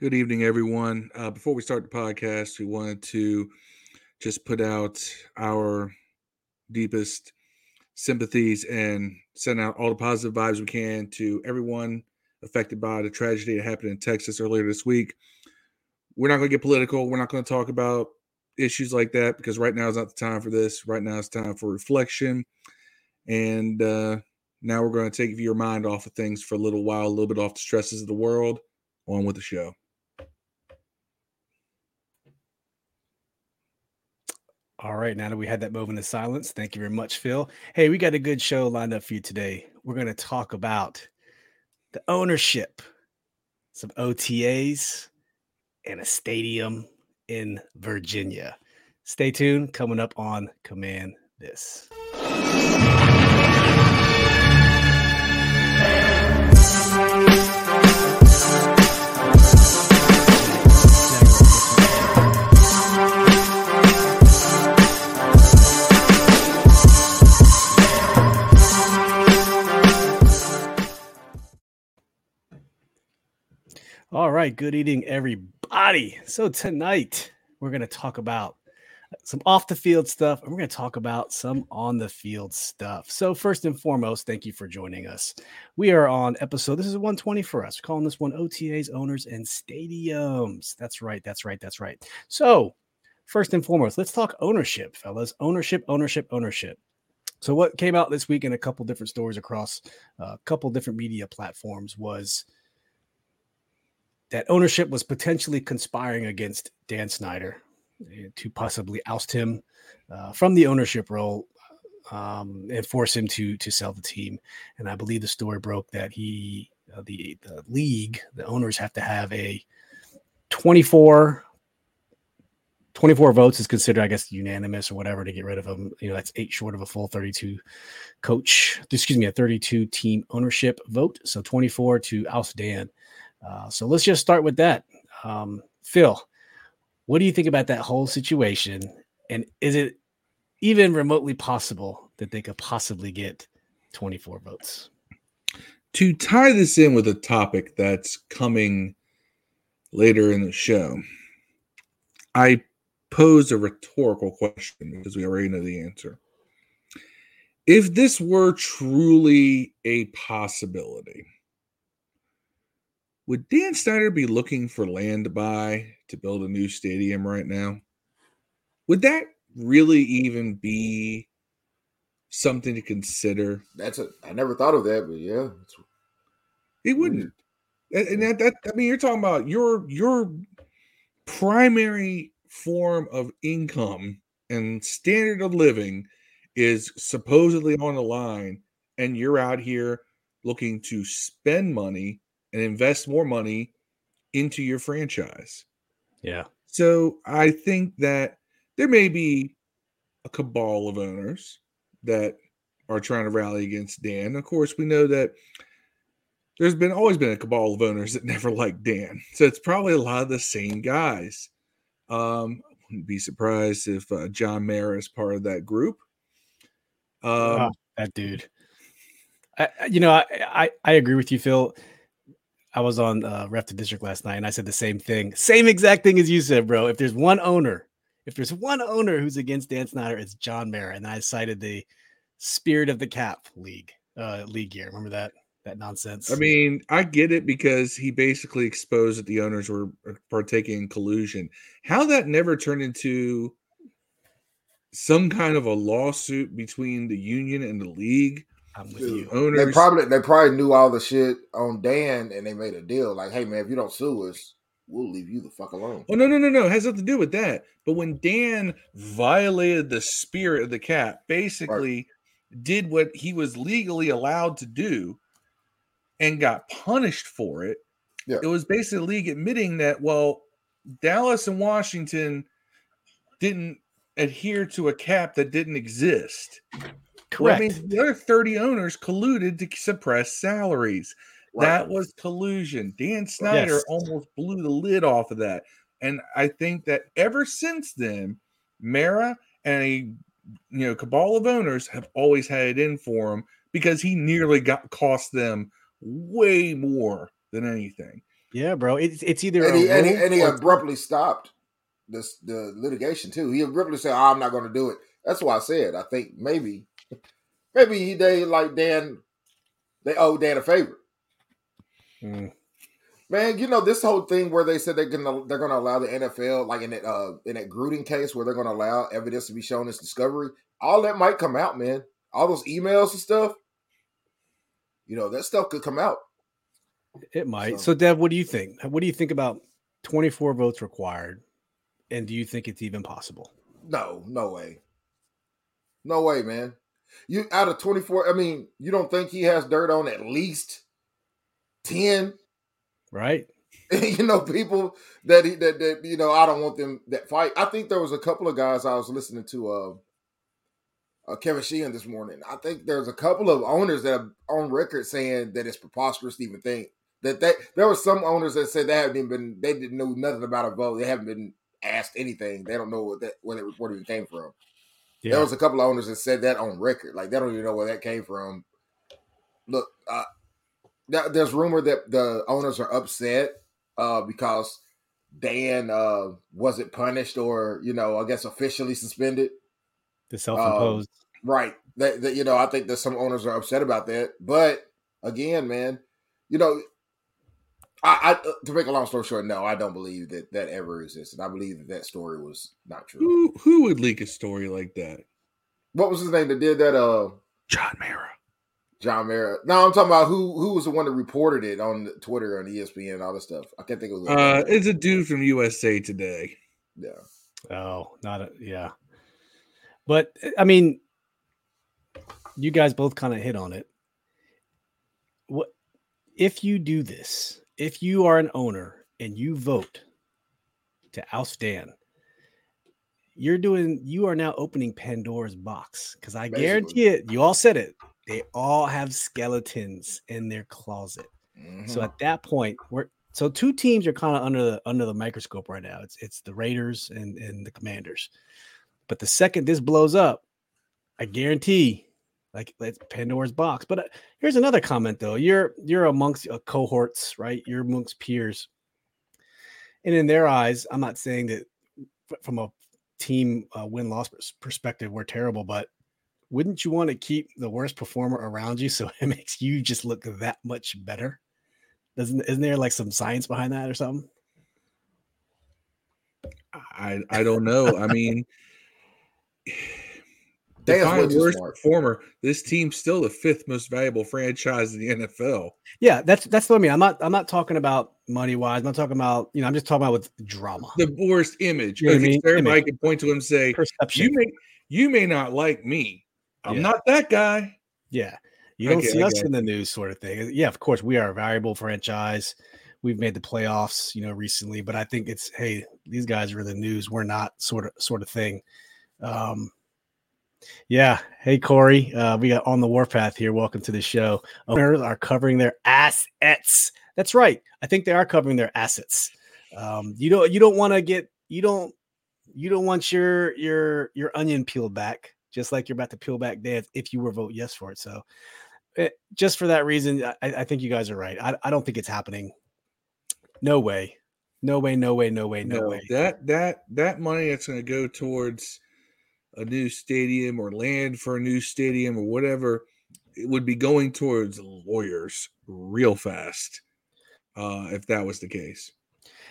Good evening, everyone. Uh, before we start the podcast, we wanted to just put out our deepest sympathies and send out all the positive vibes we can to everyone affected by the tragedy that happened in Texas earlier this week. We're not going to get political. We're not going to talk about issues like that because right now is not the time for this. Right now it's time for reflection. And uh, now we're going to take your mind off of things for a little while, a little bit off the stresses of the world. On with the show. All right, now that we had that moment of silence, thank you very much, Phil. Hey, we got a good show lined up for you today. We're going to talk about the ownership, some OTAs, and a stadium in Virginia. Stay tuned, coming up on Command This. All right, good evening, everybody. So tonight we're going to talk about some off the field stuff, and we're going to talk about some on the field stuff. So first and foremost, thank you for joining us. We are on episode. This is 120 for us. We're calling this one OTAs, owners, and stadiums. That's right. That's right. That's right. So first and foremost, let's talk ownership, fellas. Ownership, ownership, ownership. So what came out this week in a couple different stories across a couple different media platforms was that ownership was potentially conspiring against Dan Snyder eh, to possibly oust him uh, from the ownership role um, and force him to to sell the team. And I believe the story broke that he uh, the the league the owners have to have a 24 24 votes is considered, I guess, unanimous or whatever to get rid of him. You know, that's eight short of a full 32 coach, excuse me, a 32 team ownership vote. So 24 to oust Dan. Uh, so let's just start with that. Um, Phil, what do you think about that whole situation? And is it even remotely possible that they could possibly get 24 votes? To tie this in with a topic that's coming later in the show, I pose a rhetorical question because we already know the answer. If this were truly a possibility, would Dan Snyder be looking for land to buy to build a new stadium right now? Would that really even be something to consider? That's a I never thought of that, but yeah, it wouldn't. And that, that I mean, you're talking about your your primary form of income and standard of living is supposedly on the line, and you're out here looking to spend money and invest more money into your franchise. Yeah. So I think that there may be a cabal of owners that are trying to rally against Dan. Of course, we know that there's been always been a cabal of owners that never liked Dan. So it's probably a lot of the same guys. Um, I wouldn't be surprised if uh, John Mara is part of that group. Um, oh, that dude. I, you know, I, I I agree with you, Phil. I was on uh, Ref the District last night, and I said the same thing, same exact thing as you said, bro. If there's one owner, if there's one owner who's against Dan Snyder, it's John Mara, and I cited the Spirit of the Cap League uh, league year. Remember that that nonsense? I mean, I get it because he basically exposed that the owners were uh, partaking in collusion. How that never turned into some kind of a lawsuit between the union and the league I'm with you. Owners. They probably they probably knew all the shit on Dan and they made a deal like, hey man, if you don't sue us, we'll leave you the fuck alone. Oh no, no, no, no. It has nothing to do with that. But when Dan violated the spirit of the cap, basically right. did what he was legally allowed to do and got punished for it. Yeah. It was basically the league admitting that, well, Dallas and Washington didn't adhere to a cap that didn't exist. Correct. Well, I mean, the other 30 owners colluded to suppress salaries. Right. That was collusion. Dan Snyder yes. almost blew the lid off of that. And I think that ever since then, Mara and a you know cabal of owners have always had it in for him because he nearly got cost them way more than anything. Yeah, bro. It's it's either And he, and he, and he abruptly stopped this the litigation too. He abruptly said, oh, "I'm not going to do it." That's why I said I think maybe, maybe he they like Dan, they owe Dan a favor. Mm. Man, you know this whole thing where they said they're gonna they're gonna allow the NFL like in that uh in that Gruden case where they're gonna allow evidence to be shown as discovery. All that might come out, man. All those emails and stuff. You know that stuff could come out. It might. So- So, Dev, what do you think? What do you think about 24 votes required? And do you think it's even possible? No, no way. No way, man. You out of 24, I mean, you don't think he has dirt on at least 10? Right? you know, people that he that, that you know, I don't want them that fight. I think there was a couple of guys I was listening to uh uh, Kevin Sheehan this morning. I think there's a couple of owners that are on record saying that it's preposterous to even think that they there were some owners that said they haven't even been they didn't know nothing about a vote. They haven't been asked anything. They don't know what that where that report even came from. Yeah. There was a couple of owners that said that on record. Like they don't even know where that came from. Look, uh, th- there's rumor that the owners are upset uh, because Dan uh, wasn't punished or you know I guess officially suspended. the self-imposed. Right. That, that you know I think that some owners are upset about that. But again, man, you know. I, I to make a long story short, no, I don't believe that that ever existed. I believe that that story was not true. Who who would leak a story like that? What was his name that did that? Uh, John Mara. John Mara. No, I'm talking about who who was the one that reported it on Twitter and ESPN and all this stuff. I can't think of. the Uh, it's a dude from USA Today. yeah. Oh, not a yeah. But I mean, you guys both kind of hit on it. What if you do this? If you are an owner and you vote to oust Dan, you're doing you are now opening Pandora's box because I Basically. guarantee it. You all said it. They all have skeletons in their closet. So Mhm. at that point, we're so two teams are kind of under the under the microscope right now. It's it's the Raiders and and the Commanders. But the second this blows up, I guarantee, like it's Pandora's box. But uh, here's another comment though: you're you're amongst uh, cohorts, right? You're amongst peers, and in their eyes, I'm not saying that from a team uh, win loss perspective we're terrible, but wouldn't you want to keep the worst performer around you so it makes you just look that much better? Doesn't isn't there like some science behind that or something? I I don't know. I mean, define too worst performer. This team's still the fifth most valuable franchise in the NFL. Yeah, that's that's what I mean. I'm not I'm not talking about money wise. I'm not talking about you know. I'm just talking about with drama, The worst image. You know what I mean? so everybody Image. can point to him and say, perception. "You may you may not like me. I'm Yeah. not that guy." Yeah. You don't get- see us in the news sort of thing. Yeah, of course, we are a valuable franchise. We've made the playoffs, you know, recently, but I think it's hey, these guys are in the news. We're not sort of sort of thing. Um yeah. Hey Corey. Uh we got on the warpath here. Welcome to the show. Owners are covering their assets. That's right. I think they are covering their assets. Um, you don't you don't want to get you don't you don't want your your your onion peeled back just like you're about to peel back Dan's if you were vote yes for it. So eh, just for that reason, I, I think you guys are right. I, I don't think it's happening. No way. No way, no way, no way, no, way. That that that money that's going to go towards a new stadium or land for a new stadium or whatever, it would be going towards lawyers real fast. Uh, if that was the case.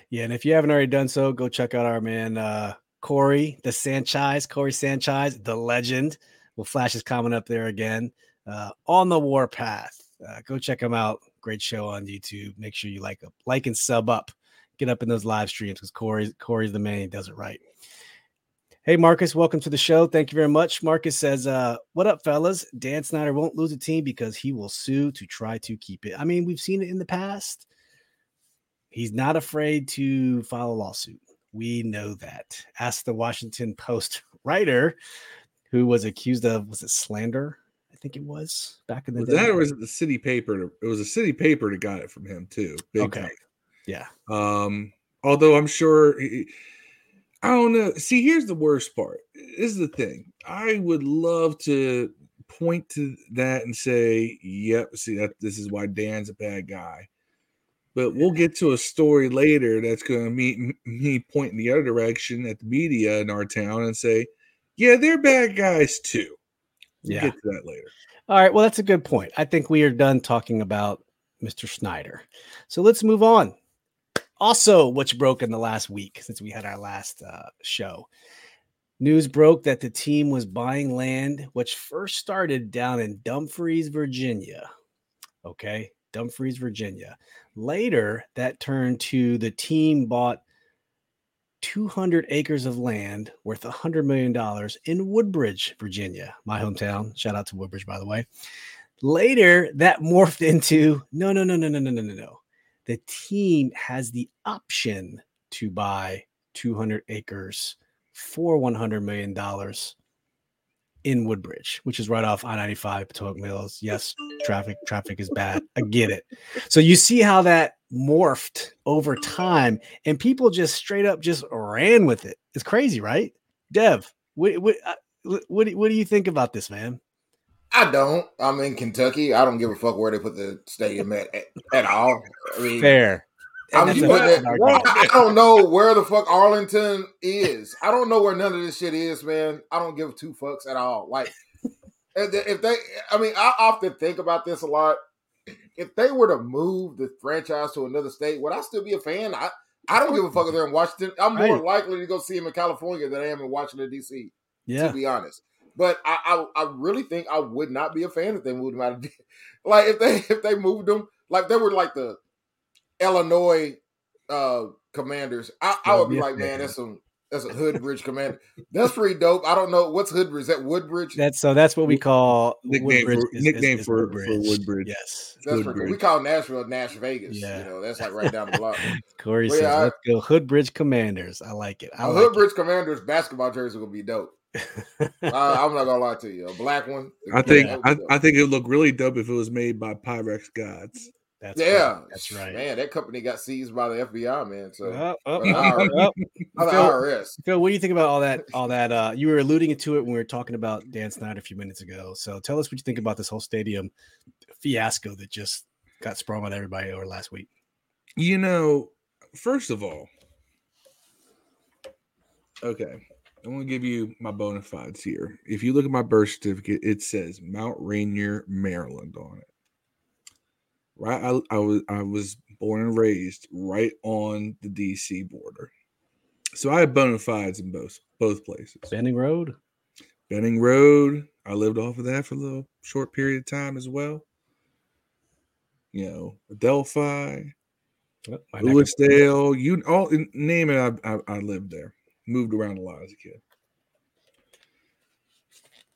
Yeah, and if you haven't already done so, go check out our man uh Corey, the Sanchez, Corey Sanchez, the legend. We'll flash his comment up there again. Uh, on the warpath. Uh, go check him out. Great show on YouTube. Make sure you like like and sub up. Get up in those live streams because Corey Corey's the man. He does it right. Hey Marcus, welcome to the show. Thank you very much. Marcus says, uh, "What up, fellas? Dan Snyder won't lose a team because he will sue to try to keep it. I mean, we've seen it in the past. He's not afraid to file a lawsuit. We know that. Ask the Washington Post writer who was accused of was it slander? I think it was back in the Was day. that or was it the city paper? It was a city paper that got it from him too. Big Okay. time. yeah. Um, although I'm sure he- I don't know. See, here's the worst part. This is the thing. I would love to point to that and say, "Yep, see that this is why Dan's a bad guy." But we'll get to a story later that's going to meet me point in the other direction at the media in our town and say, "Yeah, they're bad guys too." We'll Yeah. get to that later. All right. Well, that's a good point. I think we are done talking about Mr. Snyder. So let's move on. Also, what's broke in the last week since we had our last uh, show? News broke that the team was buying land, which first started down in Dumfries, Virginia. Okay. Dumfries, Virginia. Later, that turned to the team bought 200 acres of land worth $100 million in Woodbridge, Virginia, my hometown. Shout out to Woodbridge, by the way. Later, that morphed into no, no, no, no, no, no, no, no, no. The team has the option to buy 200 acres for $100 million in Woodbridge, which is right off I 95 Potomac Mills. Yes, traffic traffic is bad. I get it. So you see how that morphed over time, and people just straight up just ran with it. It's crazy, right? Dev, what what uh, what, what do you think about this, man? I don't. I'm in Kentucky. I don't give a fuck where they put the stadium at at, at all. I mean, Fair. I'm And just putting it- I, I don't know where the fuck Arlington is. I don't know where none of this shit is, man. I don't give two fucks at all. Like, if they, I mean, I often think about this a lot. If they were to move the franchise to another state, would I still be a fan? I, I don't give a fuck if they're in Washington. I'm more Right. likely to go see them in California than I am in Washington D.C. Yeah. to be honest. But I, I I really think I would not be a fan if they moved them out of like if they if they moved them like they were like the Illinois uh commanders. I, I would be Yeah, like, man, that's some that's a Hoodbridge commander. That's pretty dope. I don't know what's Hoodbridge. Is that Woodbridge? That's so that's what we call Nickname Woodbridge for- nickname for- for Woodbridge. Yes. that's pretty cool. We call Nashville Nash Vegas. Yeah. You know, that's like right down the block. Corey Well, says, yeah, I- "Let's go Hoodbridge Commanders." I like it. I a like it. Commanders basketball jersey would be dope. Uh, I'm not gonna lie to you. A black one. I think I. I think it would look really dope if it was made by Pyrex Gods. That's yeah, right. That's right. Man, that company got seized by the FBI, man. So Well, all by the Phil- IRS. Phil, what do you think about all that? All that uh, you were alluding to it when we were talking about Dan Snyder a few minutes ago. So tell us what you think about this whole stadium fiasco that just got sprung on everybody over last week. You know, first of all, okay, I'm going to give you my bona fides here. If you look at my birth certificate, it says Mount Rainier, Maryland on it. Right, I, I was I was born and raised right on the DC border, so I have bona fides in both both places. Benning Road. Benning Road, I lived off of that for a little short period of time as well. You know, Adelphi, Oh, my neck of- Lewisdale, you all name it. I, I I lived there, moved around a lot as a kid.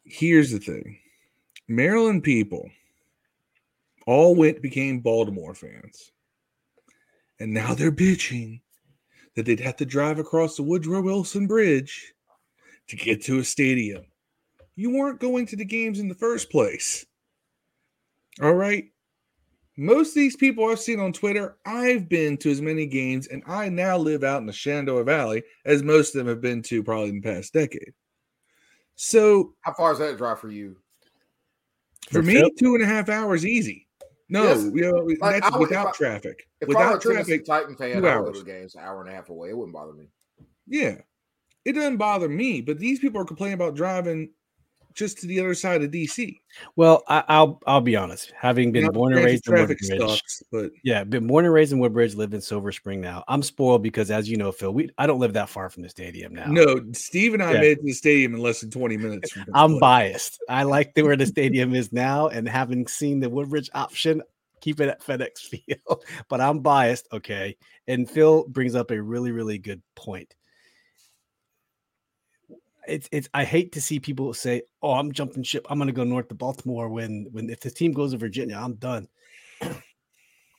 Here's the thing: Maryland people all went became Baltimore fans, and now they're bitching that they'd have to drive across the Woodrow Wilson Bridge to get to a stadium. You weren't going to the games in the first place. All right. Most of these people I've seen on Twitter, I've been to as many games, and I now live out in the Shenandoah Valley as most of them have been to probably in the past decade. So How far is that drive for you? for For me, Phil? two and a half hours easy. No, Yes. you know, Like, that's I would- if without I- traffic. If I were Without a traffic, Titan fan, two I would go hours. to the games an hour and a half away. It wouldn't bother me. yeah, it doesn't bother me. But these people are complaining about driving just to the other side of DC. Well, I, I'll I'll be honest. Having been Now, born and raised in Woodbridge, sucks, but yeah, been born and raised in Woodbridge, lived in Silver Spring. Now I'm spoiled because, as you know, Phil, we I don't live that far from the stadium now. no, Steve and I Yeah. made to the stadium in less than 20 minutes. I'm biased. I like the, where the stadium is now, and having seen the Woodbridge option, keep it at FedEx Field. But I'm biased. Okay, and Phil brings up a really really good point. It's it's. I hate to see people say, "Oh, I'm jumping ship. I'm going to go north to Baltimore." When when if the team goes to Virginia, I'm done.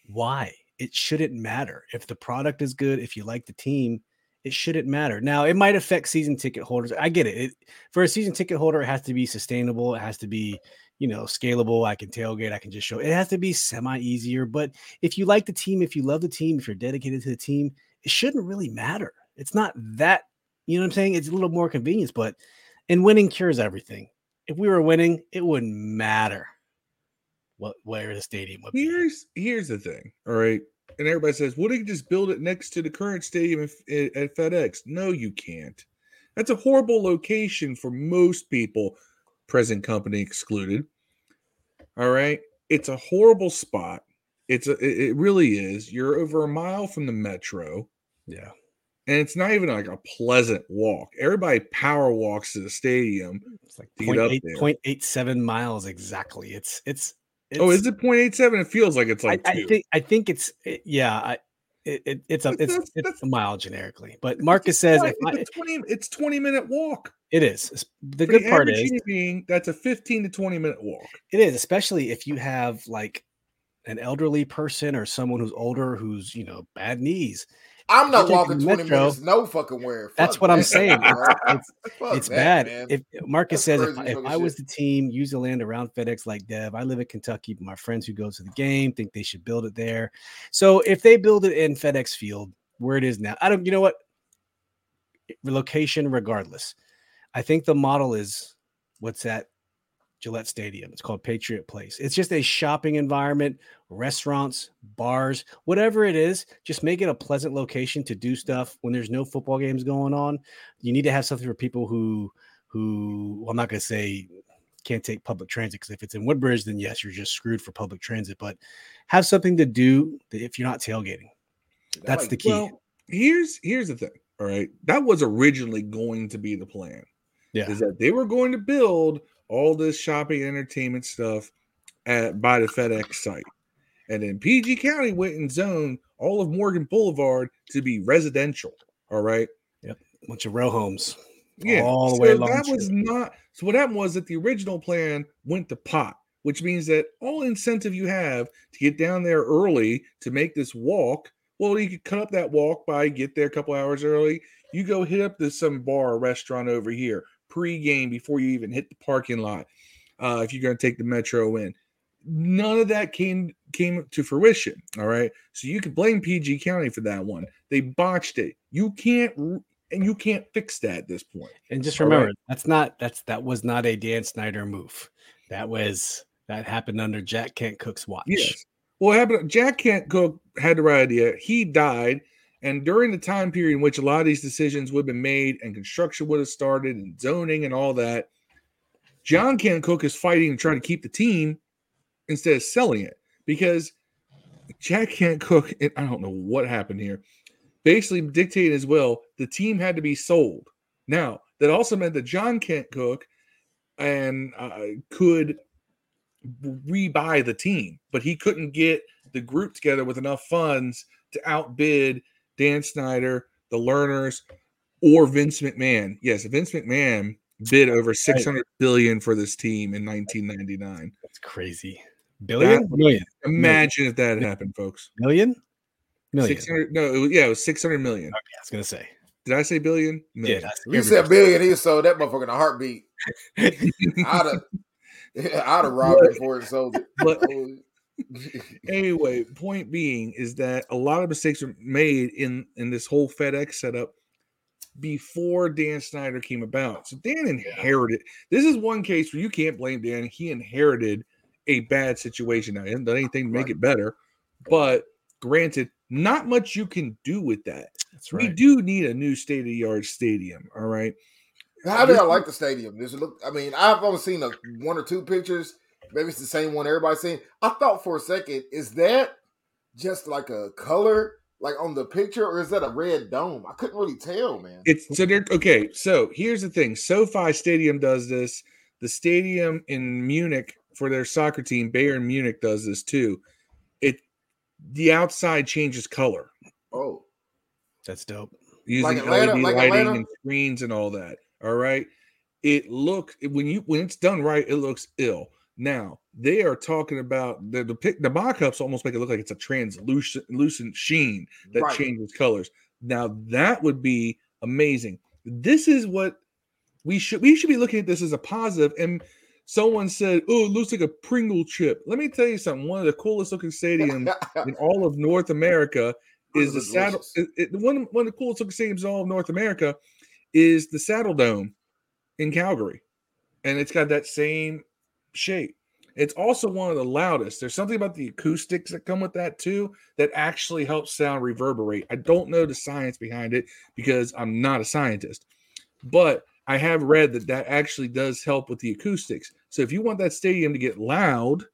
Why? It shouldn't matter if the product is good. If you like the team, it shouldn't matter. Now, it might affect season ticket holders. I get it. it for a season ticket holder, it has to be sustainable. It has to be, you know, scalable. I can tailgate. I can just show. It has to be semi easier. But if you like the team, if you love the team, if you're dedicated to the team, it shouldn't really matter. It's not that. You know what I'm saying? It's a little more convenience, but and winning cures everything. If we were winning, it wouldn't matter what where the stadium would be. Here's here's the thing. All right. and everybody says, "Well, they can just build it next to the current stadium at, eh, at FedEx." No, you can't. That's a horrible location for most people, present company excluded. All right, it's a horrible spot. It's a, it really is. You're over a mile from the metro. Yeah. And it's not even like a pleasant walk. Everybody power walks to the stadium. It's like 0.8, miles exactly. It's it's oh, it's, oh, is it 0.87? It feels like it's like I, I think I think it's it, yeah. I, it, it, it's a it's that's, it's that's, a mile generically, but Marcus says it's, I, 20 it's 20 minute walk. It is. The good the part is being that's a 15 to 20 minute walk. It is, especially if you have like an elderly person or someone who's older who's you know bad knees I'm not walking 20 Metro, minutes, no fucking where. Fuck that's what that. I'm saying. It's, it's bad. Man. If Marcus that's says, if, if I was the team, use the land around FedEx like Dev, I live in Kentucky, but my friends who go to the game think they should build it there. So if they build it in FedEx Field, where it is now, I don't, you know what? Location, regardless. I think the model is what's that Gillette Stadium. It's called Patriot Place. It's just a shopping environment, restaurants, bars, whatever it is. Just make it a pleasant location to do stuff when there's no football games going on. You need to have something for people who, who well, I'm not going to say can't take public transit because if it's in Woodbridge, then yes, you're just screwed for public transit. But have something to do if you're not tailgating. That's the key. Well, here's here's the thing. All right, that was originally going to be the plan. Yeah, is that they were going to build all this shopping entertainment stuff at by the FedEx site. And then PG County went and zoned all of Morgan Boulevard to be residential. All right. Yep. A bunch of row homes. Yeah. All the so way along. That was not so what happened was that the original plan went to pot, which means that all incentive you have to get down there early to make this walk. Well, you could cut up that walk by get there a couple hours early. You go hit up to some bar or restaurant over here pregame before you even hit the parking lot. Uh, if you're going to take the metro in, none of that came came to fruition. All right, so you can blame PG County for that one. They botched it. You can't and you can't fix that at this point. And just remember, right? that's not that's that was not a Dan Snyder move. That was that happened under Jack Kent Cooke's watch. Yes. Well, happened. Jack Kent Cooke had the right idea. He died. And during the time period in which a lot of these decisions would have been made and construction would have started and zoning and all that, John Kent Cooke is fighting to try to keep the team instead of selling it because Jack Kent Cooke, I don't know what happened here, basically dictated as well the team had to be sold. Now, that also meant that John Kent Cooke and uh, could rebuy the team, but he couldn't get the group together with enough funds to outbid Dan Snyder, the Lerners, or Vince McMahon. Yes, Vince McMahon bid over six hundred billion for this team in 1999. That's crazy. Billion, that, million. Imagine million. if that happened, folks. Million, million. 600, no, it was, yeah, it was 600 million. Okay, I was gonna say. Did I say billion? Million. Yeah, you said billion. He sold that motherfucker in a heartbeat. I'd have, I'd have robbed it before it sold it. But anyway, point being is that a lot of mistakes were made in in this whole FedEx setup before Dan Snyder came about. So Dan inherited. This is one case where you can't blame Dan. He inherited a bad situation. Now, he hasn't done anything to make it better, but granted, not much you can do with that. That's right. We do need a new state of the art stadium. All right. How do I like the stadium? Does it look? I mean, I've only seen a, one or two pictures maybe it's the same one everybody's saying. I thought for a second, is that just like a color like on the picture, or is that a red dome? I couldn't really tell, man. It's so they're okay. So here's the thing: SoFi Stadium does this. The stadium in Munich for their soccer team, Bayern Munich, does this too. It the outside changes color. Oh, that's dope. Using like Atlanta, LED like lighting Atlanta? and screens and all that. All right. It look when you when it's done right, it looks ill. Now they are talking about the the, pic, the mock-ups almost make it look like it's a translucent sheen that right. changes colors. Now that would be amazing. This is what we should we should be looking at this as a positive. And someone said, "Oh, it looks like a Pringle chip." Let me tell you something. One of the coolest looking stadiums in all of North America is the saddle. It, it, one one of the coolest looking stadiums in all of North America is the Saddledome in Calgary, and it's got that same shape. It's also one of the loudest. There's something about the acoustics that come with that too that actually helps sound reverberate. I don't know the science behind it because I'm not a scientist, but I have read that that actually does help with the acoustics. So if you want that stadium to get loud,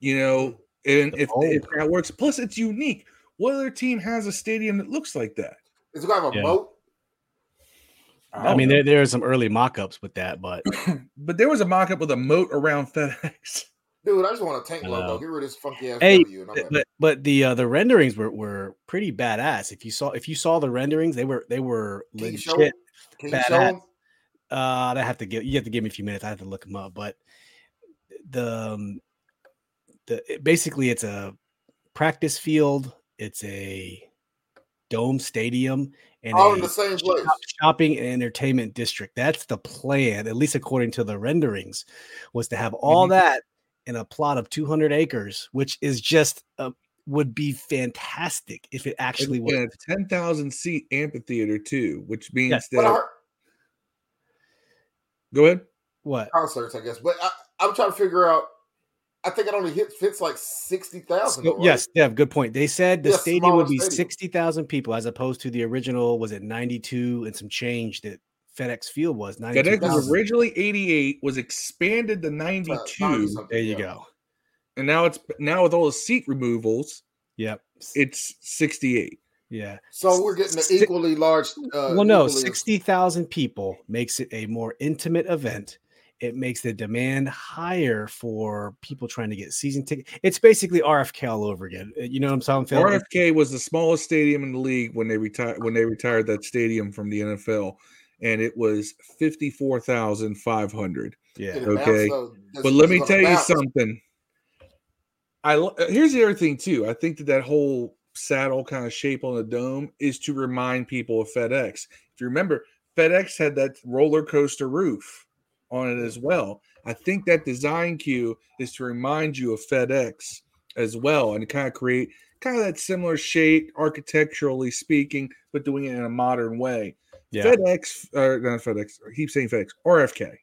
you know, and if, Oh. if that works, plus it's unique. What other team has a stadium that looks like that? Is it gonna have a Yeah. moat? I mean, there, there are some early mock-ups with that, but but there was a mock-up with a moat around FedEx. Dude, I just want a tank I logo. know. Get rid of this funky ass Hey, W. And I'm in. but but the uh, the renderings were were pretty badass. If you saw if you saw the renderings, they were they were Can you show legit. Can you badass. show them? Uh, I have to give you have to give me a few minutes. I have to look them up, but the um, the it- basically it's a practice field. It's a dome stadium and All a in the same place. shopping and entertainment district. That's the plan, at least according to the renderings, was to have all Mhm. that in a plot of 200 acres, which is just uh, would be fantastic if it actually and, was. and a 10,000 seat amphitheater too, which means Yes. That heard go ahead. What? concerts, I guess. But I, I'm trying to figure out. I think it only hit fits like sixty thousand. So- yes, yeah, good point. They said the Yeah, stadium would be stadium. 60,000 people as opposed to the original, was it 92 and some change that FedEx Field was? FedEx was originally 88, was expanded to 92, There you go. and now it's now with all the seat removals, Yep. it's 68. Yeah. So we're getting an equally large. Uh, well, no, equally as- 60,000 people makes it a more intimate event. It makes the demand higher for people trying to get season tickets. It's basically RFK all over again. Uh, You know what I'm saying? Phil? RFK was the smallest stadium in the league when they retired when they retired that stadium from the NFL, and it was 54,500. Yeah. okay. though? But let me gonna tell you something. I lo- uh, here's the other thing too. I think that that whole saddle kind of shape on the dome is to remind people of FedEx. If you remember, FedEx had that roller coaster roof on it as well. I think that design cue is to remind you of FedEx as well, and kind of create kind of that similar shape, architecturally speaking, but doing it in a modern way. Yeah. FedEx, or not FedEx. I keep saying FedEx. RFK.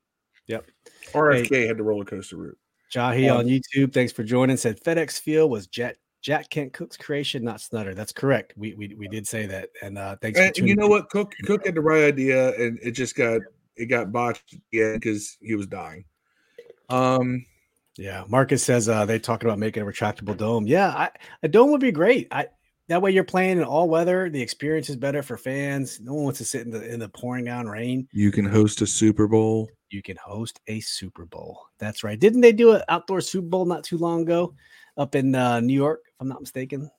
Yep. RFK had the roller coaster route. Jahi Um, on YouTube, thanks for joining. Said FedEx Field was Jack Jack Kent Cooke's creation, not Snutter. That's correct. We we, we did say that, and uh, thanks. And for you know what? Cooke Cooke had the right idea, and it just got it got botched again because he was dying. Um, Yeah, Marcus says uh, they're talking about making a retractable dome. Yeah, I, a dome would be great. I that way you're playing in all weather. The experience is better for fans. No one wants to sit in the in the pouring down rain. you can host a Super Bowl. You can host a Super Bowl. That's right. Didn't they do an outdoor Super Bowl not too long ago up in uh, New York? If I'm not mistaken.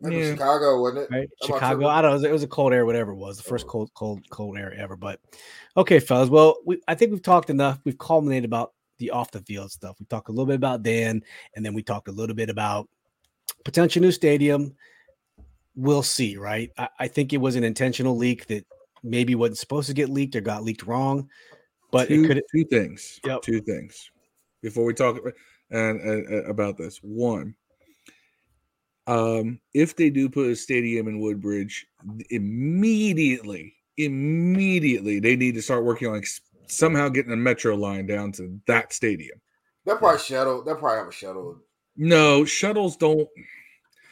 Maybe Yeah. Chicago, wasn't it? right? Chicago. I don't know. It was a cold air, whatever it was, the first Oh. cold, cold, cold air ever. But okay, fellas. Well, we I think we've talked enough. We've culminated about the off the field stuff. We talked a little bit about Dan, and then we talked a little bit about potential new stadium. We'll see, right? I, I think it was an intentional leak that maybe wasn't supposed to get leaked or got leaked wrong, but two, it could. two things. Yep. Two things before we talk and, and- and about this. One, um, if they do put a stadium in Woodbridge, immediately, immediately they need to start working on ex- somehow getting a metro line down to that stadium. They'll probably shuttle. They'll probably have a shuttle. No, shuttles don't.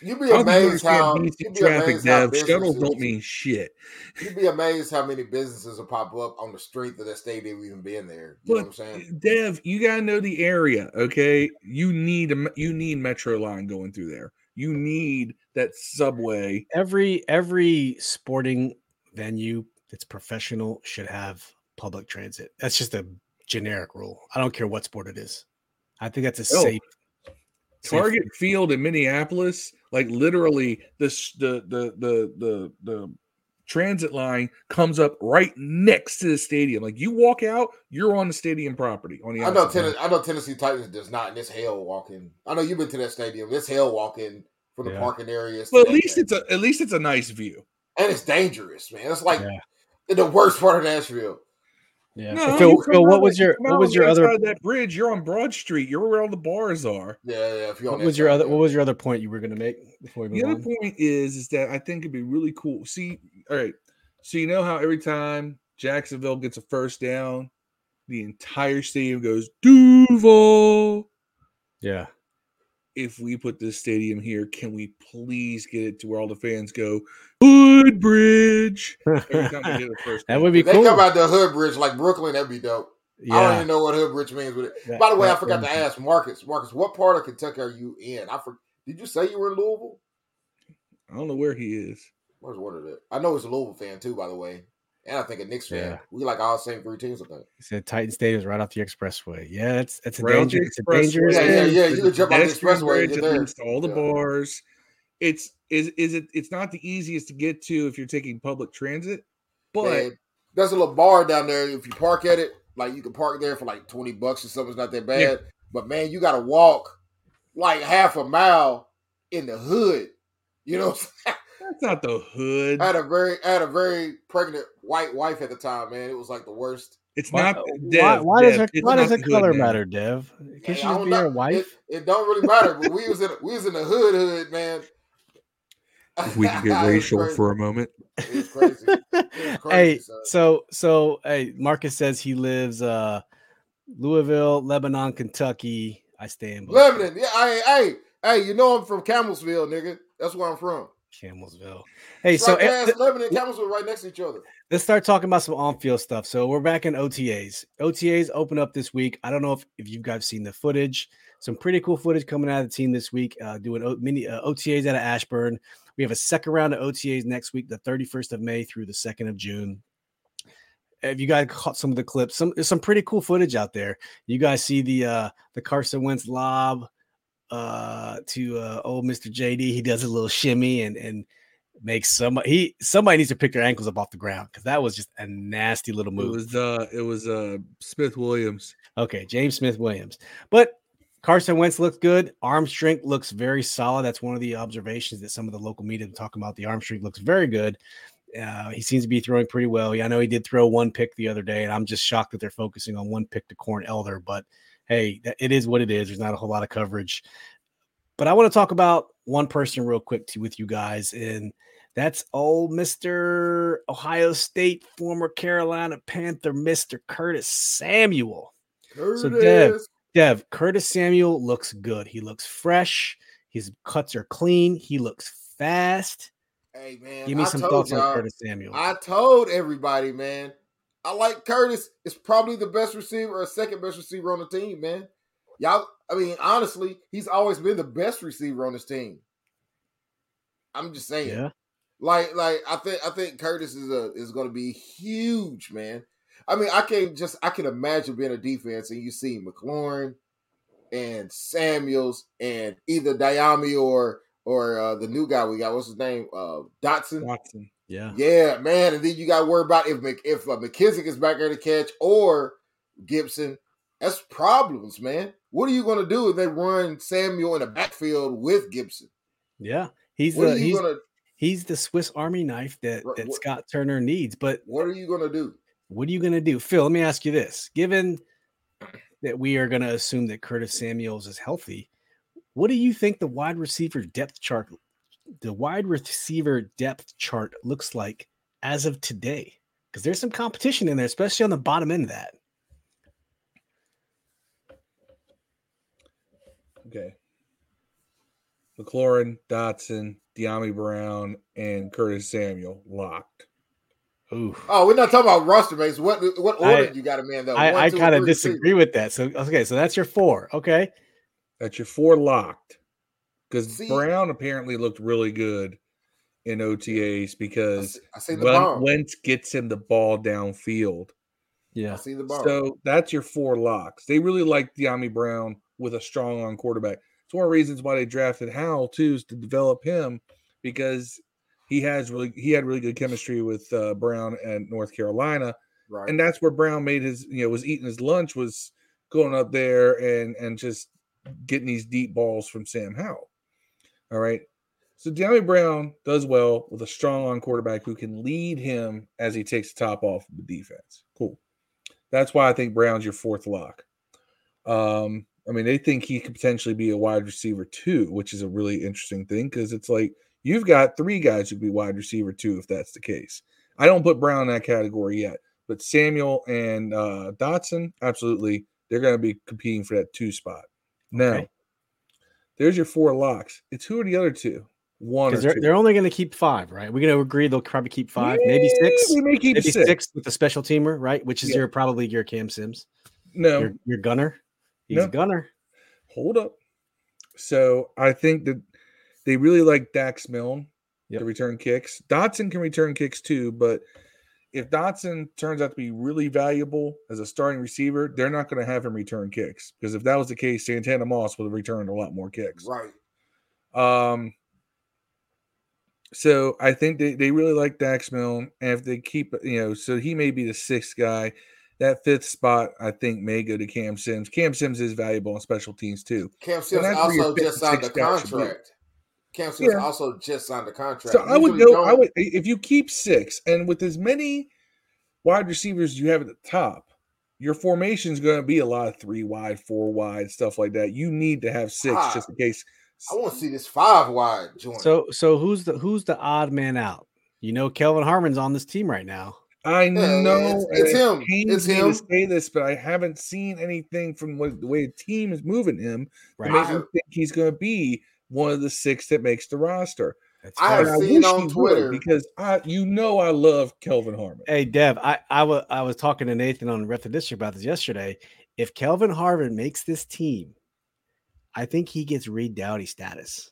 You'd be don't think you amazed how you'd be traffic, amazed how Shuttles don't mean shit. You'd be amazed how many businesses will pop up on the strength of that stadium even being there. You know what I'm saying? Dev, you gotta know the area, okay? You need a you need metro line going through there. You need that subway. every every sporting venue that's professional should have public transit. That's just a generic rule. I don't care what sport it is. I think that's a Oh, safe safe- Target Field in Minneapolis, like literally this the the the the the transit line comes up right next to the stadium. Like you walk out, you're on the stadium property on the I know. Tennessee, I know Tennessee Titans does not, and it's hell walking. I know you've been to that stadium. It's hell walking from the Yeah. parking areas. to Well, at least it's a at least it's a nice view. and it's dangerous, man. It's like Yeah. in the worst part of Nashville. Yeah. No, So Phil, Phil, what was that- your what was your other that bridge? You're on Broad Street. You're where all the bars are. Yeah, yeah. If you what was your other what was your other point you were going to make before we The move other on? point is, is that I think it'd be really cool. See, all right. So you know how every time Jacksonville gets a first down, the entire stadium goes Duval. Yeah. If we put this stadium here, can we please get it to where all the fans go Woodbridge every time they get the first? that would be If they cool. come out the hood bridge like Brooklyn, that'd be dope. I don't even know what hood bridge means with it. That- By the way, I forgot to ask Marcus. Marcus, what part of Kentucky are you in? I for, did you say you were in Louisville? I don't know where he is. Where's one of it? I know he's a Louisville fan too, by the way, and I think a Knicks fan. Yeah. We like all the same three teams. I think. He said Titan Stadium is right off the expressway. Yeah, it's it's a Right danger. It's a dangerous. Yeah, yeah, yeah. You can jump on the expressway, bridge you're that there. leads to all the Yeah. bars. It's is is it? It's not the easiest to get to if you're taking public transit, but Man, there's a little bar down there. If you park at it, like you can park there for like twenty bucks or something. It's not that bad. Yeah. But man, you got to walk like half a mile in the hood. You know, what I'm saying? That's not the hood. I had a very, I had a very pregnant white wife at the time. Man, it was like the worst. It's Why, not. why, Dev, why does Dev, her, it's why does the the hood, color man. matter, Dev? Can Man, she I just don't be know. your wife? It, it don't really matter. But we was in, we was in the hood, hood, man. If we can get racial for a moment. It was crazy. It crazy, hey, son. so so hey, Marcus says he lives uh Louisville, Lebanon, Kentucky. I stay in Lebanon. Yeah, hey, hey, hey, you know I'm from Campbellsville, nigga. That's where I'm from. Campbellsville. Hey, It's so eh, past Lebanon and Campbellsville right next to each other. let's start talking about some on-field stuff. So we're back in OTAs. OTAs open up this week. I don't know if, if you guys seen the footage. Some pretty cool footage coming out of the team this week. Uh, doing o- mini uh, OTAs out of Ashburn. We have a second round of OTAs next week, the 31st of May through the 2nd of June. If you guys caught some of the clips, some there's some pretty cool footage out there. You guys see the uh the Carson Wentz lob uh to uh old Mr. JD. He does a little shimmy and and makes somebody he somebody needs to pick their ankles up off the ground because that was just a nasty little move. It was uh it was uh Smith Williams. Okay, James Smith Williams. But Carson Wentz looks good. Arm strength looks very solid. That's one of the observations that some of the local media talking about. The arm strength looks very good. Uh, he seems to be throwing pretty well. Yeah, I know he did throw one pick the other day, and I'm just shocked that they're focusing on one pick to Corn Elder. But hey, it is what it is. There's not a whole lot of coverage. But I want to talk about one person real quick to, with you guys, and that's old Mr. Ohio State, former Carolina Panther, Mr. Curtis Samuel. So, Dev, Curtis. Dev, Curtis Samuel looks good. He looks fresh. His cuts are clean. He looks fast. Hey man, Give me I some thoughts on Curtis Samuel. I told everybody, man. I like Curtis. It's probably the best receiver or second best receiver on the team, man. Y'all, I mean, honestly, he's always been the best receiver on this team. I'm just saying. yeah. Like, like I think I think Curtis is a is going to be huge, man. I mean, I can just I can imagine being a defense and you see McLaurin and Samuels and either Dyami or or uh, the new guy we got. What's his name? Uh, Dotson. Watson. Yeah. Yeah, man. And then you got to worry about if Mc, if uh, McKissic is back there to catch or Gibson. That's problems, man. What are you going to do if they run Samuel in the backfield with Gibson? Yeah. He's What the he's, going to he's the Swiss Army knife that, that what- Scott Turner needs. But What are you going to do? what are you gonna do? Phil, let me ask you this. Given that we are gonna assume that Curtis Samuels is healthy, what do you think the wide receiver depth chart the wide receiver depth chart looks like as of today? Because there's some competition in there, especially on the bottom end of that. Okay. McLaurin, Dotson, Dyami Brown, and Curtis Samuel locked. Ooh. Oh, we're not talking about roster mates. What what order I- you got him in though? I, One, I two, kind of disagree receivers? with that. So okay, so that's your four. Okay. That's your four locked. Because Brown apparently looked really good in OTAs I because see, I see the Wen- Wentz gets him the ball downfield. I Yeah. see the bomb. So that's your four locks. They really like Dyami Brown with a strong on quarterback. It's one of the reasons why they drafted Howell too, is to develop him because he has really he had really good chemistry with uh, Brown and North Carolina, right. and that's where Brown made his you know was eating his lunch was going up there and and just getting these deep balls from Sam Howell. All right. So Dyami Brown does well with a strong on quarterback who can lead him as he takes the top off of the defense. Cool. That's why I think Brown's your fourth lock. Um, I mean, they think he could potentially be a wide receiver too, which is a really interesting thing because it's like you've got three guys who could be wide receiver too, if that's the case. I don't put Brown in that category yet, But Samuel and uh, Dotson, absolutely, they're going to be competing for that two spot. Now, Okay. There's your four locks. It's who are the other two? One or Because they're, they're only going to keep five, right? We're going to agree they'll probably keep five, maybe Eh, six, They may keep maybe six. six. with the special teamer, right? Which is Yeah. your probably your Cam Sims, No, your your gunner. He's No. a gunner. hold up. So I think that they really like Dax Milne Yep. to return kicks. Dotson can return kicks too, but if Dotson turns out to be really valuable as a starting receiver, they're not going to have him return kicks because if that was the case, Santana Moss would have returned a lot more kicks. Right. Um, so I think they, they really like Dax Milne, and if they keep you know, so he may be the sixth guy. That fifth spot, I think, may go to Cam Sims. Cam Sims is valuable on special teams too. Cam Sims that's where your also just signed guy contract. Cam Sims Yeah. also just signed a contract. So I would Usually go. I don't- would if you keep six, and with as many wide receivers you have at the top, your formation is going to be a lot of three wide, four wide, stuff like that. You need to have six Ah, just in case. I want to see this five wide joint. So so who's the who's the odd man out? You know, Kelvin Harmon's on this team right now. I Yeah, know it's- it's and him. it pains It's me him. to say this, but I haven't seen anything from what, the way the team is moving him Right. to make I me have- think he's going to be one of the six that makes the roster. I've I seen wish on Twitter- because I, you know, I love Kelvin Harmon. Hey Dev, I I wa- I was talking to Nathan on Rep the District about this yesterday. If Kelvin Harmon makes this team, I think he gets Reed Doughty status.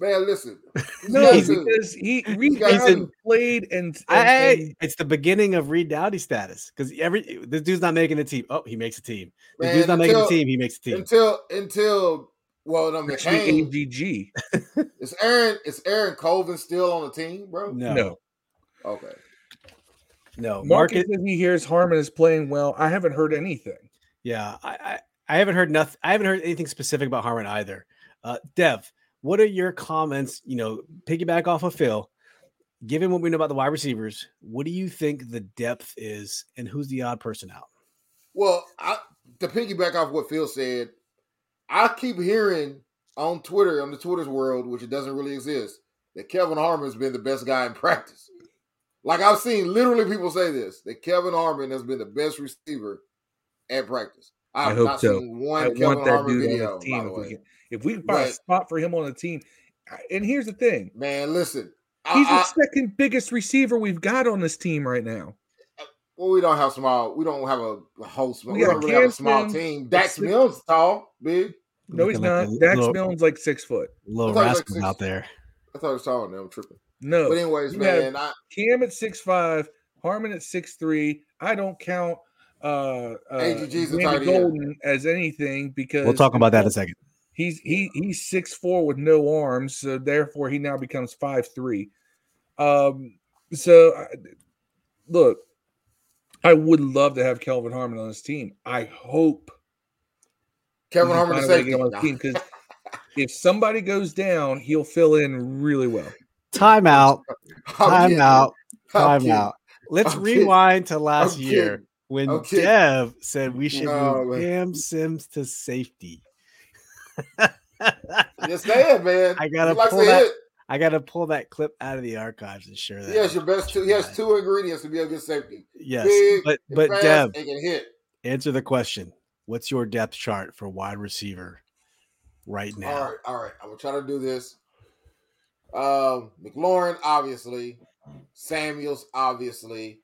Man, listen. No, because he Reed guys Doughty played and, and, I, I- and it's the beginning of Reed Doughty status because every this dude's not making a team. Oh, he makes a team. This Man, dude's not making a until- team. He makes a team. until until well, no, especially McCain AGG. is Aaron is Aaron Colvin still on the team, bro? No, No, no, Okay. no. Marcus Market, he hears Harmon is playing well. I haven't heard anything. yeah. I, I I haven't heard nothing. I haven't heard anything specific about Harmon either. Uh, Dev, what are your comments? You know, piggyback off of Phil. Given what we know about the wide receivers, what do you think the depth is, and who's the odd person out? Well, I, to piggyback off what Phil said, I keep hearing on Twitter, on the Twitter's world, which it doesn't really exist, that Kevin Harmon has been the best guy in practice. Like I've seen literally people say this that Kevin Harmon has been the best receiver at practice. I I hope not so. seen one I Kevin want that Harmon dude video. on the by team. the If we, can, if we find a spot for him on the team, and here's the thing: Man, listen. he's I, the second biggest receiver we've got on this team right now. Well, we don't have small. We don't have a, a whole small. We We, got don't really have a small Sims, team. Dax six- Mills tall, big. No, he's Looking like not. a Dax little- Milne's like six foot. Little I thought like rascal out there. I thought he was taller than I'm tripping. No, But anyways, you man, I, Cam at six five, Harmon at six three. I don't count uh, uh AGG's a Randy tight end. Golden as anything because We'll talk about that in a second. He's he he's six four with no arms, so therefore he now becomes five three. Um, so I- look, I would love to have Kelvin Harmon on this team. I hope Kevin he can Harmon find is a way to safety. get him on the team because if somebody goes down, he'll fill in really well. Timeout. I'm kidding. Timeout. I'm kidding. Timeout. Let's I'm kidding. rewind to last I'm year kidding. when I'm kidding. Dev said we should No, move man. Cam Sims to safety. Just saying, man. I gotta He pull that- hit. I gotta pull that clip out of the archives and share that. He has your best two. He has two ingredients to be a good safety. Yes, Big but but fast, Dev, can hit. answer the question. What's your depth chart for wide receiver right now? All right, all right. I'm gonna try to do this. Um, McLaurin, obviously, Samuels, obviously,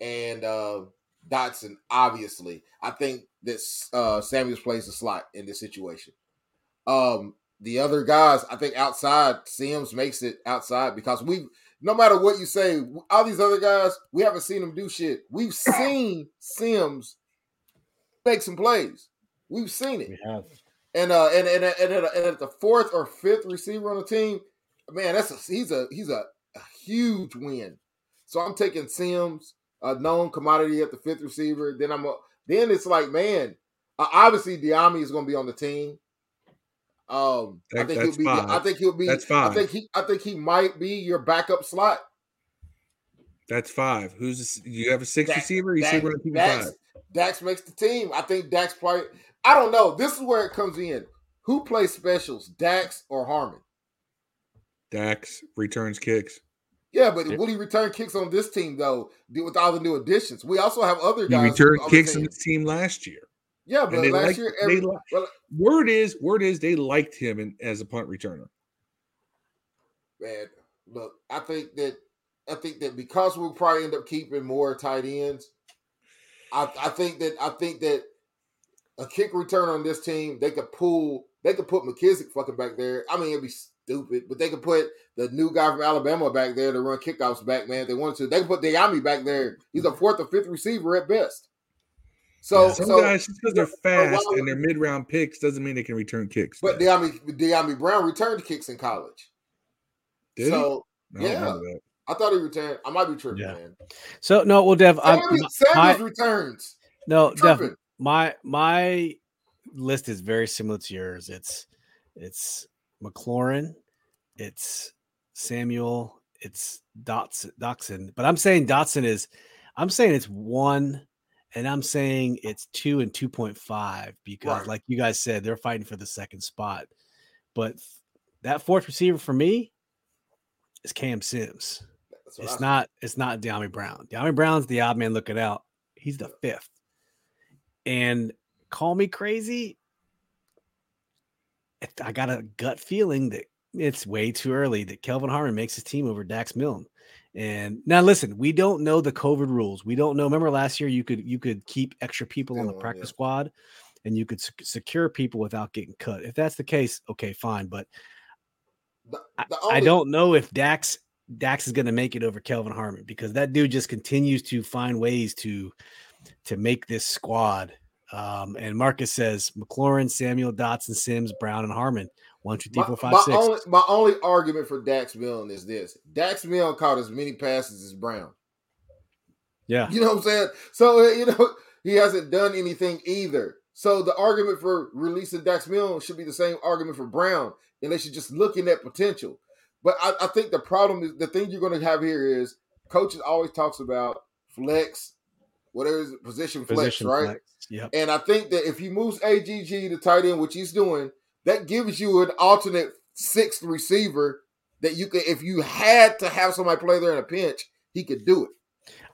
and uh, Dotson, obviously. I think that uh, Samuels plays the slot in this situation. Um, the other guys, I think outside, Sims makes it outside because we, no matter what you say, all these other guys, we haven't seen them do shit. We've seen Sims make some plays. We've seen it. We have. And uh and and, and, and, and at the fourth or fifth receiver on the team, man, that's a he's a he's a, a huge win. So I'm taking Sims, a known commodity at the fifth receiver. Then I'm a, then it's like, man, uh, obviously Dyami is going to be on the team. Um, I think he'll be. five. I think he'll be. That's I think he. I think he might be your backup slot. That's five. Who's this, you have a six Dax- receiver? You Dax- say we're gonna Dax, five. Dax makes the team. I think Dax play. I don't know. This is where it comes in. Who plays specials, Dax or Harmon? Dax returns kicks. Yeah, but will he return kicks on this team though? With all the new additions, we also have other He returned kicks team. on this team last year. Yeah, but last liked- year, every, li- well, uh Word is, word is, they liked him in, as a punt returner. man, look, I think that I think that because we'll probably end up keeping more tight ends. I, I think that I think that a kick return on this team, they could pull, they could put McKissic fucking back there. I mean, it'd be stupid, but they could put the new guy from Alabama back there to run kickoffs back, man. If they wanted to. They could put Dyami back there. He's a fourth or fifth receiver at best. So, Some so guys, just because they're fast would- and they're mid round picks, doesn't mean they can return kicks. but Dyami Dyami Brown returned kicks in college. Did he? so I yeah. I thought he returned. I might be tripping, Yeah. man. So no, well, Dev, I'm, Samuels, my- returns. no, Dev, my my list is very similar to yours. It's it's McLaurin, it's Samuel, it's Dotson, Dotson. But I'm saying Dotson is, I'm saying it's one, and I'm saying it's two and two point five because, Right. like you guys said, they're fighting for the second spot. But that fourth receiver for me is Cam Sims. It's not. It's not Dyami Brown. Dyami Brown's the odd man looking out. He's the fifth. And call me crazy. I got a gut feeling that it's way too early that Kelvin Harmon makes his team over Dax Milne. And now listen, we don't know the COVID rules. We don't know. Remember last year you could you could keep extra people on the practice yeah. squad and you could sec- secure people without getting cut. If that's the case, okay, fine. But The, I, the I only- don't know if Dax Dax is going to make it over Kelvin Harmon because that dude just continues to find ways to to make this squad. Um, and Marcus says McLaurin, Samuel, Dotson, Sims, Brown, and Harmon. One, two, three, My, four, five, my six. only my only argument for Dax Milne is this: Dax Milne caught as many passes as Brown. yeah, You know what I'm saying? So uh, you know he hasn't done anything either. So the argument for releasing Dax Milne should be the same argument for Brown, unless you're just looking at potential. But I, I think the problem is the thing you're going to have here is coaches always talks about flex, whatever is it, position flex, position right? flex. Yep. And I think that if he moves AGG to tight end, which he's doing, that gives you an alternate sixth receiver that you could, if you had to have somebody play there in a pinch, he could do it.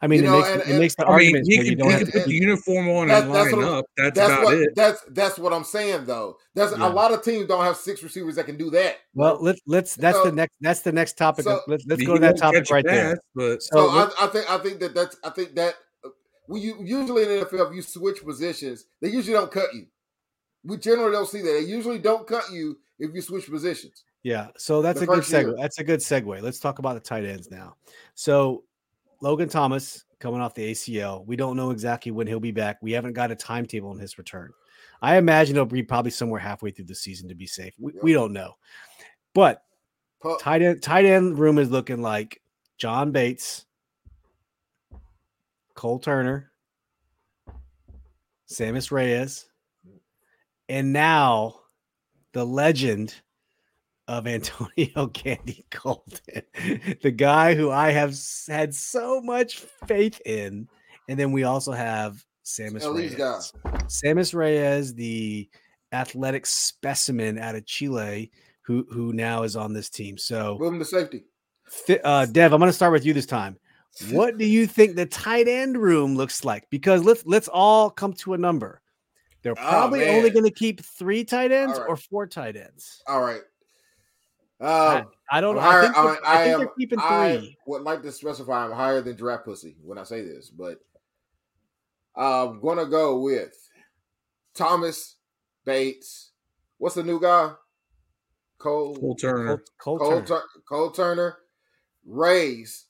I mean, You it know, makes and- it and- makes the I mean, argument he where you could, he have could to put the uniform on That's- and that's line what up. That's, That's about what it. that's that's what I'm saying though. That's Yeah. a lot of teams don't have six receivers that can do that. Well, let's let's that's So- the next that's the next topic. so- let's let's go to that topic catch a right there. But So, So I, I think I think that that's I think that uh, when you usually in the NFL if you switch positions, they usually don't cut you. We generally don't see that. They usually don't cut you if you switch positions. Yeah, so that's The a good first year. That's a good segue. Let's talk about the tight ends now. So Logan Thomas coming off the ACL. We don't know exactly when he'll be back. We haven't got a timetable on his return. I imagine he'll be probably somewhere halfway through the season to be safe. We, we don't know. But Pu- tight end tight end room is looking like John Bates, Cole Turner, Sammis Reyes, and now the legend of Antonio Gandy-Golden, the guy who I have had so much faith in. And then we also have Sammis Elite Reyes. Sammis Reyes, the athletic specimen out of Chile, who who now is on this team. So, Move him to safety. Uh, Dev, I'm going to start with you this time. What do you think the tight end room looks like? Because let's let's all come to a number. They're Oh, probably only going to keep three tight ends All right. or four tight ends. All right. I, Um, I don't know. I'm I higher- think, they're, I- I I think am- they're keeping I three. would like to specify I'm higher than draft pussy when I say this, but I'm gonna go with Thomas Bates. What's the new guy? Cole Cole Turner. Cole, Cole Cole, Turner. Tur- Cole Turner, Reyes,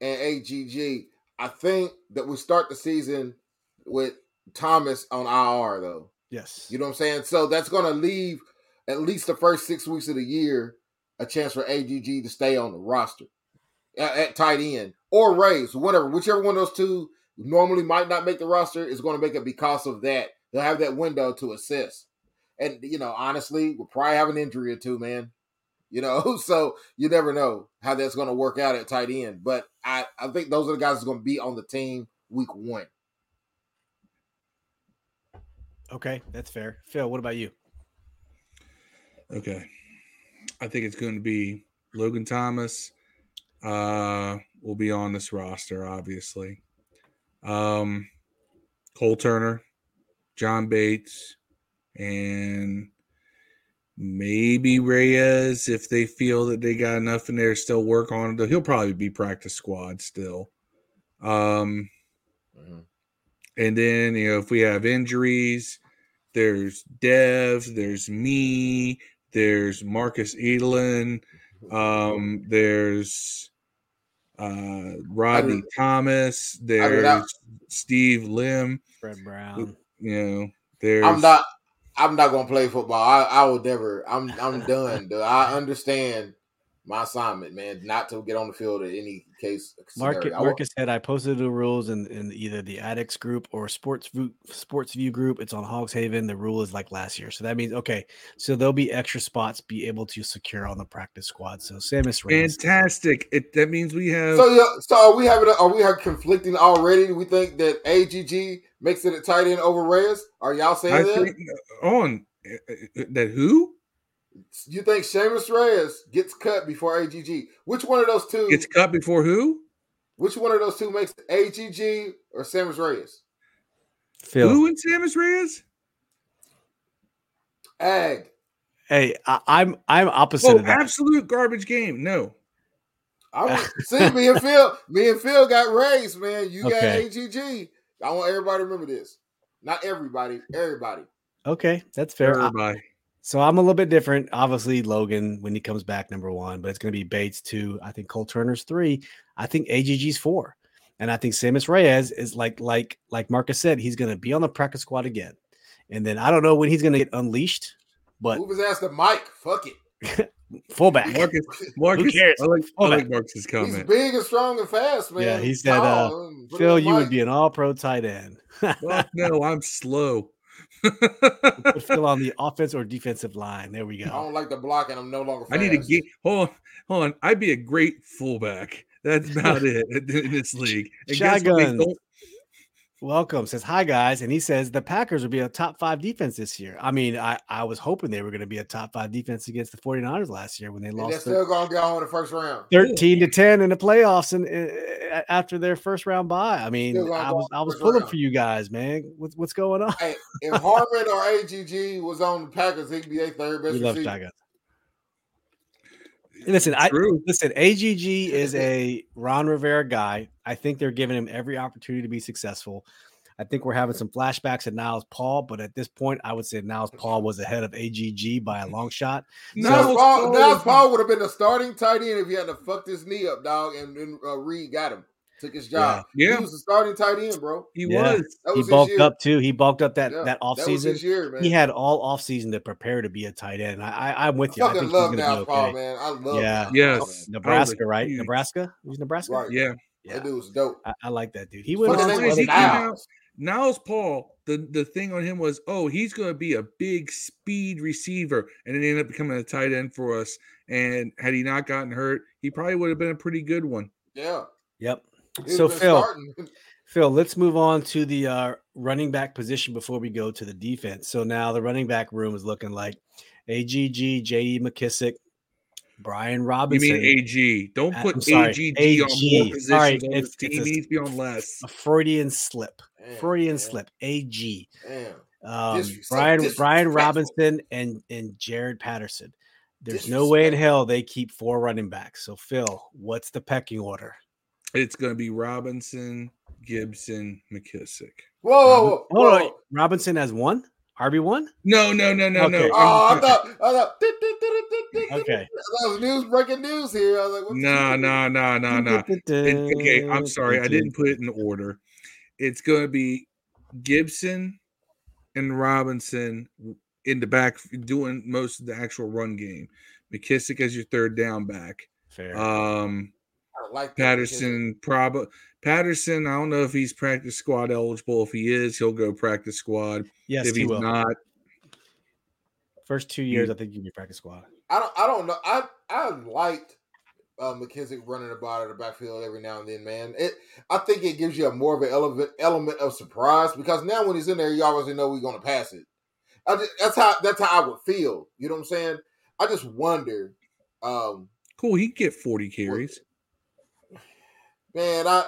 and AGG. I think that we start the season with Thomas on IR though. Yes. You know what I'm saying? So that's going to leave at least the first six weeks of the year a chance for AGG to stay on the roster at, at tight end or Reyes, whatever, whichever one of those two normally might not make the roster is going to make it because of that. They'll have that window to assess. And, you know, honestly, we'll probably have an injury or two, man. You know, so you never know how that's going to work out at tight end. But I, I think those are the guys that's going to be on the team week one. Okay, that's fair. Phil, what about you? Okay. I think it's going to be Logan Thomas, uh, will be on this roster, obviously. Um, Cole Turner, John Bates, and maybe Reyes if they feel that they got enough in there to still work on it. He'll probably be practice squad still. Um, Mhm. And then you know if we have injuries, there's Dev, there's me, there's Marcus Edelin, um, there's uh Rodney Thomas, there's not- Steve Lim, Fred Brown. you know, there's I'm not. I'm not gonna play football. I, I will never. I'm. I'm done. dude. I understand my assignment, man. Not to get on the field in any case. Marcus, scenario. Marcus said I posted the rules in, in either the Addicts group or Sports View, Sports View group. It's on Hogs Haven. The rule is like last year, so that means okay. So there'll be extra spots be able to secure on the practice squad. So Sammis Reyes, fantastic. It that means we have So yeah, so are we having? Are we have conflicting already? We think that AGG makes it a tight end over Reyes. Are y'all saying I that? think on uh, uh, that who you think Sammis Reyes gets cut before AGG? Which one of those two? gets cut before who? which one of those two makes AGG or Sammis Reyes? Phil. Who in Sammis Reyes? Ag. Hey, I, I'm I'm opposite Oh, of that. absolute garbage game. No. I was, see me and Phil. Me and Phil got raised, man. You Okay. got AGG. I want everybody to remember this. Not everybody. Everybody. Okay, that's fair. I- Everybody. So I'm a little bit different. Obviously, Logan when he comes back, number one, but it's going to be Bates two. I think Cole Turner's three. I think AGG's four, and I think Sammis Reyes is like like like Marcus said, he's going to be on the practice squad again, and then I don't know when he's going to get unleashed, but Move his ass to Mike. Fuck it. fullback. Marcus, Marcus, cares? I like, I Fullback. like Marcus's He's big and strong and fast, man. Yeah, he He's said, uh, tall, and put Phil, you on would be an all pro tight end. Well, no, I'm slow. Put Phil on the offense or defensive line. There we go. I don't like the block, and I'm no longer. I need to get hold on, hold on. I'd be a great fullback. That's about it in this league. And guess what they Shotgun. don't- Welcome says hi guys, and he says the Packers will be a top five defense this year. I mean, I, I was hoping they were going to be a top five defense against the 49ers last year when they And they're still gonna go in the first round. 13 to 10 in the playoffs and uh, after their first round bye. I mean, I was I was pulling round. for you guys, man. What's what's going on? Hey, if Harmon or AGG was on the Packers, he'd be a third best We love receiver. shotguns. Listen, I listen. AGG is a Ron Rivera guy. I think they're giving him every opportunity to be successful. I think we're having some flashbacks at Niles Paul, but at this point, I would say Niles Paul was ahead of AGG by a long shot. Now, Niles Paul, Paul Niles Paul would have been the starting tight end if he hadn't fucked his knee up, dog, and then uh, Reed got him, took his job. Yeah. He was the starting tight end, bro. He Yeah. was. That He was bulked year. up too. He bulked up that Yeah, that off was his year, man. He had all offseason to prepare to be a tight end. I, I I'm with you. I fucking love Niles be Paul, man. I love Yeah. Niles Yes. Paul, man. Nebraska, right? huge. Nebraska. He's Nebraska. Right. Yeah. Yeah, That dude was dope. I, I like that dude. He went on name to was was other he came out- Niles. Niles Paul, the, the thing on him was, oh, he's going to be a big speed receiver. And it ended up becoming a tight end for us. And had he not gotten hurt, he probably would have been a pretty good one. Yeah. Yep. He So Phil. Phil, let's move on to the uh, running back position before we go to the defense. So now the running back room is looking like AGG, J.D. McKissic, Brian Robinson. You mean AG? Don't put I'm sorry, AGG on more AG. positions Sorry, on it's- team. it's a- he needs to be on less. a Freudian slip. Damn, Freudian man. slip. AG. Damn. Um, Disres- so Brian Brian. Robinson and and Jaret Patterson. There's no way in hell they keep four running backs. So Phil, what's the pecking order? It's going to be Robinson, Gibson, McKissic. Whoa, whoa, whoa. Whoa. Robinson has one. RB one. No, no, no, no, Okay. no. Oh, I I'm- thought, I thought. Okay. That was news, breaking news here. I was like, what the No, no, no, no, no. Okay, I'm sorry. I didn't put it in order. It's going to be Gibson and Robinson in the back doing most of the actual run game. McKissic as your third down back. Fair. Um, I don't like Patterson, probably Patterson. I don't know if he's practice squad eligible. If he is, he'll go practice squad. yes, if he he's will. not, First two years, I think you'll be practice squad. I don't. I don't know. I I liked uh, McKissic running about in the backfield every now and then. Man, it. I think it gives you a more of an element element of surprise because now when he's in there, you obviously know we're going to pass it. I just, that's how that's how I would feel. You know what I'm saying? I just wonder. Um, cool. He can get 40 carries. Man, I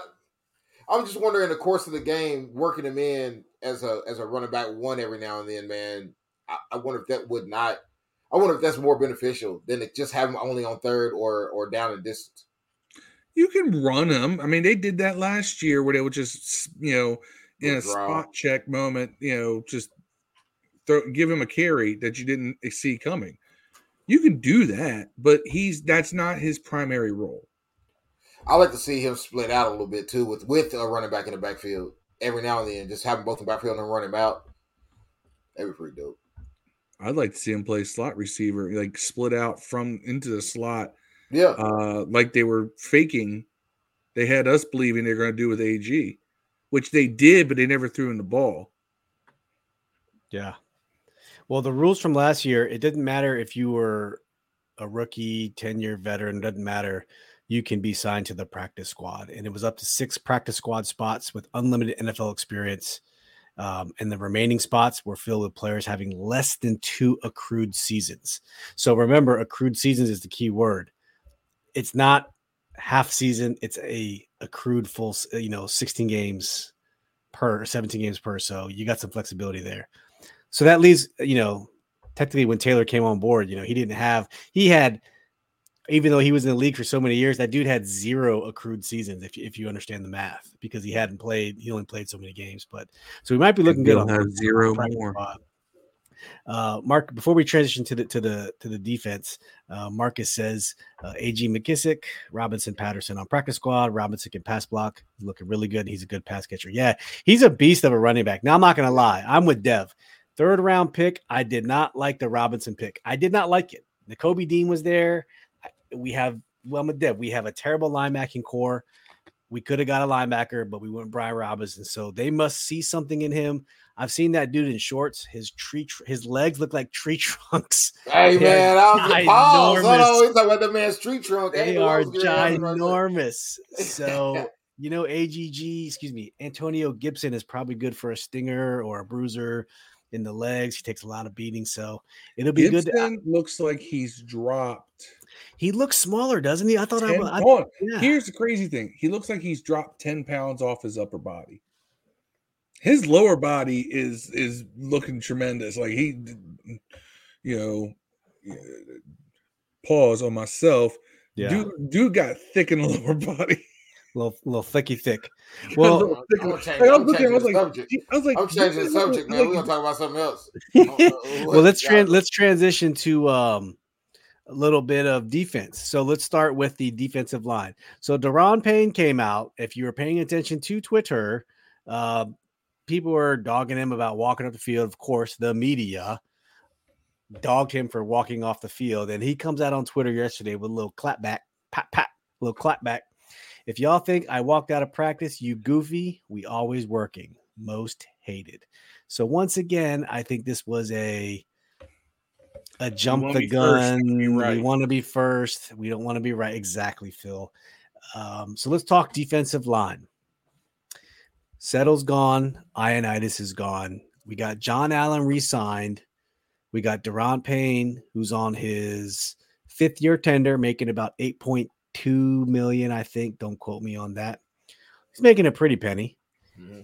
I'm just wondering the course of the game, working him in as a as a running back one every now and then, man. I, I wonder if that would not. I wonder if that's more beneficial than to just have him only on third or or down in distance. You can run them. I mean, they did that last year where they would just, you know, in a spot check moment, you know, just throw, give him a carry that you didn't see coming. You can do that, but he's that's not his primary role. I like to see him split out a little bit too with with a running back in the backfield every now and then, just having both in the backfield and run him out. That'd be pretty dope. I'd like to see him play slot receiver, like split out from into the slot. Yeah, uh, like they were faking. They had us believing they're going to do with AG, which they did, but they never threw in the ball. Yeah. Well, the rules from last year, it didn't matter if you were a rookie, 10 year veteran, it doesn't matter. You can be signed to the practice squad. And it was up to six practice squad spots with unlimited NFL experience. Um, and the remaining spots were filled with players having less than two accrued seasons. So remember, accrued seasons is the key word. It's not half season, it's a accrued full, you know, 16 games per 17 games per. So you got some flexibility there. So that leaves, you know, technically when Taylor came on board, you know, he didn't have, he had, even though he was in the league for so many years, that dude had zero accrued seasons. If, if you understand the math, because he hadn't played, he only played so many games. But so we might be looking good on zero more. Uh, Mark, before we transition to the to the to the defense, uh, Marcus says uh, Ag McKissic, Robinson Patterson on practice squad. Robinson can pass block. He's looking really good. He's a good pass catcher. Yeah, he's a beast of a running back. Now I'm not gonna lie, I'm with Dev. Third round pick. I did not like the Robinson pick. I did not like it. The Kobe Dean was there. We have well, with Dev, we have a terrible linebacking core. We could have got a linebacker, but we went Brian Robinson. So they must see something in him. I've seen that dude in shorts. His tree, tr- his legs look like tree trunks. Hey man, I was pause. Hold on, we talking about the man's tree trunk. They are ginormous. so you know, AGG, excuse me, Antonio Gibson is probably good for a stinger or a bruiser in the legs. He takes a lot of beating, so it'll be Gibson good. To, looks like he's dropped. He looks smaller, doesn't he? I thought 10, I, I yeah. Here's the crazy thing: he looks like he's dropped ten pounds off his upper body. His lower body is is looking tremendous. Like he, you know, pause on myself. Yeah. Dude, dude got thick in the lower body little little thicky thick. Well, I'm, I'm, I'm changing the like, subject. I was like, I'm changing the subject, man. We're gonna talk about something else. well, let's trans let's transition to um a little bit of defense. So let's start with the defensive line. So Da'Ron Payne came out. If you were paying attention to Twitter, uh, people were dogging him about walking up the field. Of course, the media dogged him for walking off the field, and he comes out on Twitter yesterday with a little clapback, pat pat, little clapback if y'all think I walked out of practice, you goofy. We always working. Most hated. So once again, I think this was a a jump the gun. Right. We want to be first. We don't want to be right. Exactly, Phil. Um, so let's talk defensive line. Settle's gone. Ioannidis is gone. We got John Allen re-signed. We got Da'Ron Payne, who's on his fifth year tender, making about eight point two million, I think. Don't quote me on that. He's making a pretty penny. Mm-hmm.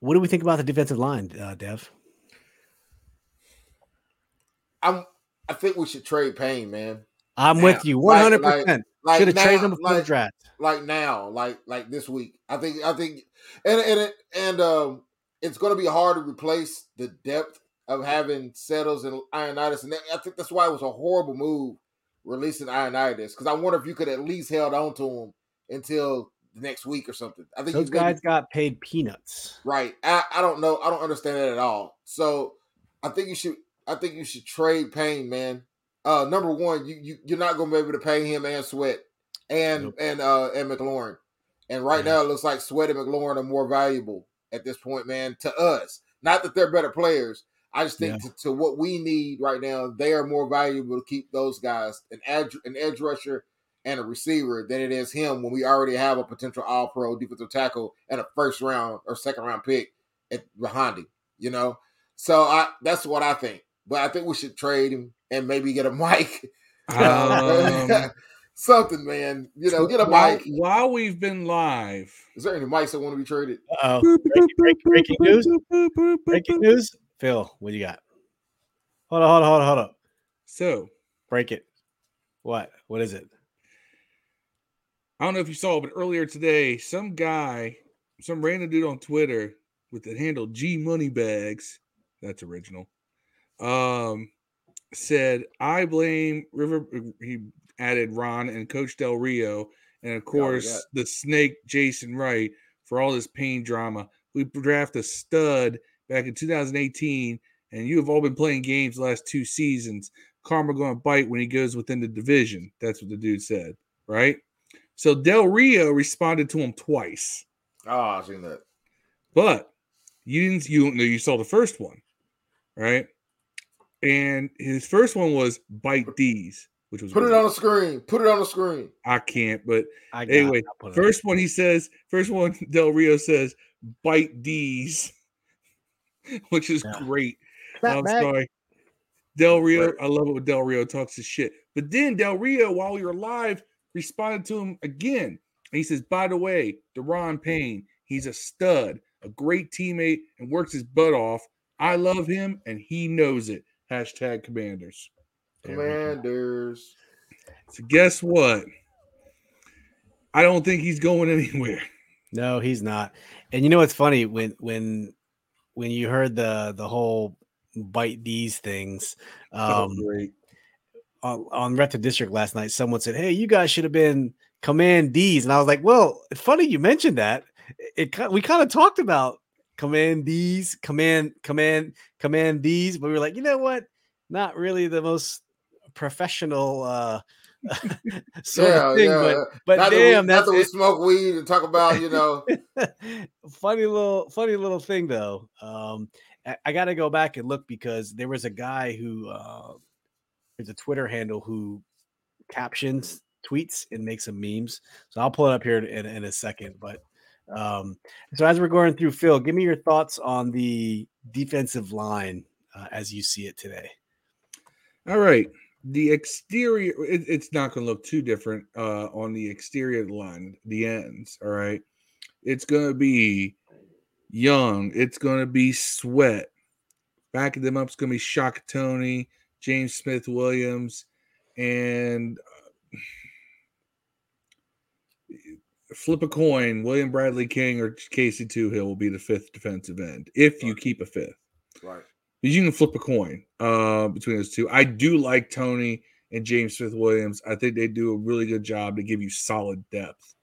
What do we think about the defensive line, uh, Dev? I'm. I think we should trade Payne, man. I'm now, with you, one hundred percent. Should have traded him before like, the draft. Like now, like like this week. I think. I think, and and and um, it's going to be hard to replace the depth of having Settles and Ioannidis, and I think that's why it was a horrible move releasing Ioannidis because I wonder if you could at least held on to him until the next week or something. I think those guys maybe, got paid peanuts. Right. I, I don't know. I don't understand that at all. So I think you should. I think you should trade Payne, man. Uh, number one, you, you you're not going to be able to pay him and Sweat and nope. and uh and McLaurin. And right yeah. now, it looks like Sweat and McLaurin are more valuable at this point, man, to us. Not that they're better players, I just think yeah. to, to, what we need right now, they are more valuable to keep those guys an edge an edge rusher and a receiver than it is him when we already have a potential All Pro defensive tackle and a first round or second round pick at behind him. You know, so I that's what I think. But I think we should trade him and maybe get a mic. Um, something, man. You know, get a while, mic. while we've been live. Is there any mics that want to be traded? Oh, breaking, breaking, breaking news. Breaking news. Phil, what do you got? Hold on, hold on, hold on, hold on. So Break it. What? What is it? I don't know if you saw, but earlier today, some guy, some random dude on Twitter with the handle G Moneybags, that's original, um, said, I blame River. He added Ron and Coach Del Rio, and of course, that. the snake Jason Wright for all this pain drama. We draft a stud back in 2018, and you have all been playing games the last two seasons. Karma going to bite when he goes within the division. That's what the dude said, right? So Del Rio responded to him twice, Oh, I've seen that. but you didn't. You know you saw the first one, right? And his first one was bite these, which was Put it on the screen. Put it on the screen. I can't, but I got Anyway, it. I'll put it first one he says, first one Del Rio says, bite these, which is Yeah. great. Snap I'm back. sorry. Del Rio, Right. I love it when Del Rio talks his shit. But then Del Rio, while we were live, responded to him again. And He says, by the way, Da'Ron Payne, he's a stud, a great teammate, and works his butt off. I love him, and he knows it. Hashtag commanders. There we go. Commanders. So guess what? I don't think he's going anywhere. No, he's not. And you know what's funny when when when you heard the the whole bite these things Oh, um great. on, on Rep to District last night, someone said, "Hey, you guys should have been Command D's," and I was like, "Well, it's funny you mentioned that. It, ki- we kind of talked about Command D's, Command Command Command D's, but we were like, you know what? Not really the most professional uh sort Yeah, of thing, yeah. but but not damn, that we, not that's that we smoke weed and talk about, you know. funny little funny little thing though um i, I gotta go back and look because there was a guy who uh there's a twitter handle who captions tweets and makes some memes so i'll pull it up here in, in a second but um so as we're going through phil give me your thoughts on the defensive line uh, as you see it today All right. The exterior, it, it's not going to look too different uh, on the exterior line, the ends. All right. It's going to be Young. It's going to be Sweat. Backing them up, it's going to be Shaka Toney, James Smith Williams, and uh, flip a coin. William Bradley King or Casey Toohill will be the fifth defensive end if you Right. keep a fifth Right. because you can flip a coin uh, between those two. I do like Toney and James Smith Williams. I think they do a really good job to give you solid depth,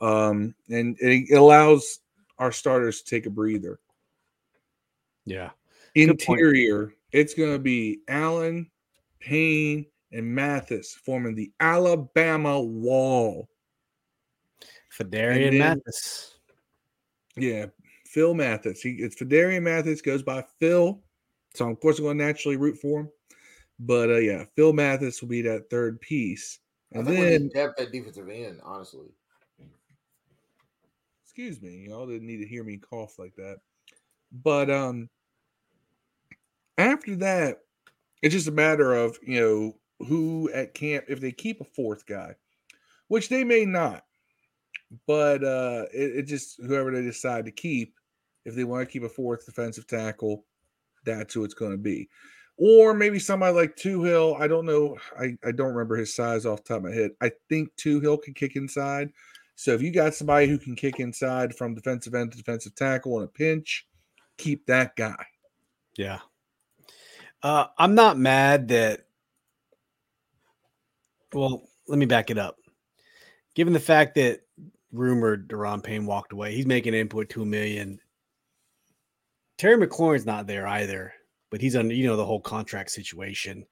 um, and it allows our starters to take a breather. yeah Interior, it's going to be Allen, Payne, and Mathis forming the Alabama wall. Phidarian then- Mathis. Yeah, Phil Mathis. He it's Phidarian Mathis goes by Phil, so of course I'm going to naturally root for him. But uh, yeah, Phil Mathis will be that third piece, I and think we then need depth at defensive end, honestly. excuse me, y'all didn't need to hear me cough like that. But um, after that, it's just a matter of you know who at camp if they keep a fourth guy, which they may not. But uh, it, it just whoever they decide to keep, if they want to keep a fourth defensive tackle, that's who it's going to be. Or maybe somebody like Toohill. I don't know. I, I don't remember his size off top of my head. I think Toohill can kick inside. So if you got somebody who can kick inside from defensive end to defensive tackle in a pinch, keep that guy. Yeah. Uh, I'm not mad that. Well, let me back it up. Given the fact that rumored Da'Ron Payne walked away, he's making input two million. Terry McLaurin's not there either, but he's under you know the whole contract situation.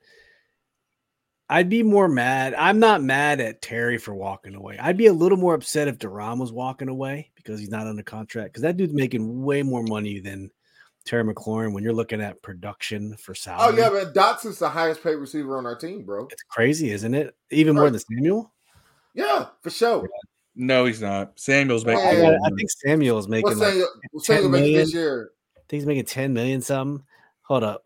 I'd be more mad. I'm not mad at Terry for walking away. I'd be a little more upset if Deron was walking away because he's not under contract. Because that dude's making way more money than Terry McLaurin when you're looking at production for salary. Oh yeah, but Dotson's the highest paid receiver on our team, bro. It's crazy, isn't it? Even more than Samuel. Yeah, for sure. No, he's not. Samuel's making. I I, Yeah. I think Samuel's making What's like, saying? What's saying 10 about million? this year? I think he's making 10 million something. Hold up.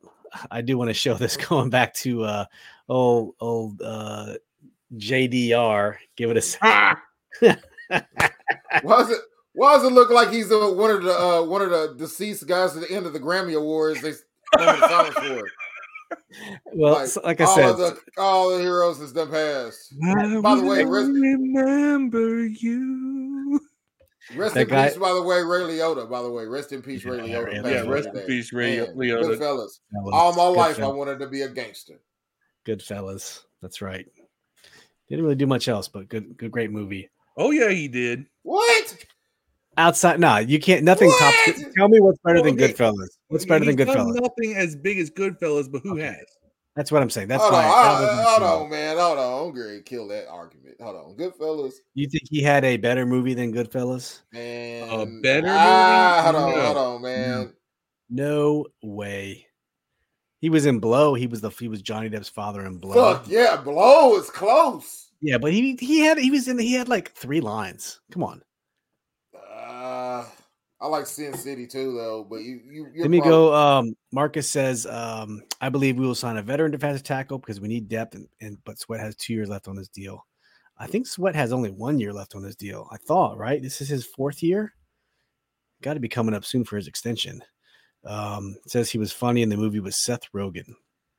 I do want to show this going back to uh old old uh JDR. Give it a second. Ah! Why does it? Why does it look like he's uh, one of the uh, one of the deceased guys at the end of the Grammy Awards? They won the songs for. Well, Like, s- like I all said, of the all the heroes has done passed. I By the way, rest- remember you. Rest That in guy- peace, by the way, Ray Liotta. By the way, rest in peace, Ray Yeah, Liotta. Ray Liotta. Yeah, away rest in peace, Ray Man, Liotta. Good fellas. Goodfellas, All my life, I wanted to be a gangster. Good fellas. That's right. Didn't really do much else, but good, good, great movie. Oh yeah, he did. What? Outside, nah, you can't. Nothing tops. What? Good- Tell me what's better than Okay. Goodfellas. What's better than He's done Goodfellas? Nothing as big as Goodfellas, but who Okay. has? That's what I'm saying. That's hold why. on, that hold, hold thing. on, man. Hold on. I'm going to kill that argument. Hold on. Goodfellas, You think he had a better movie than Goodfellas? man. A better Ah, movie? hold on, No. hold on, man. No way. He was in Blow. He was the he was Johnny Depp's father in Blow. Fuck yeah, blow is close. Yeah, but he he had he was in he had like three lines. Come on. I like Sin City too, though. But you, you, Let me probably- go. Um, Marcus says, um, I believe we will sign a veteran defensive tackle because we need depth, and, and but Sweat has two years left on this deal. I think Sweat has only one year left on this deal. I thought, right? This is his fourth year. Got to be coming up soon for his extension. Um, says he was funny in the movie with Seth Rogen.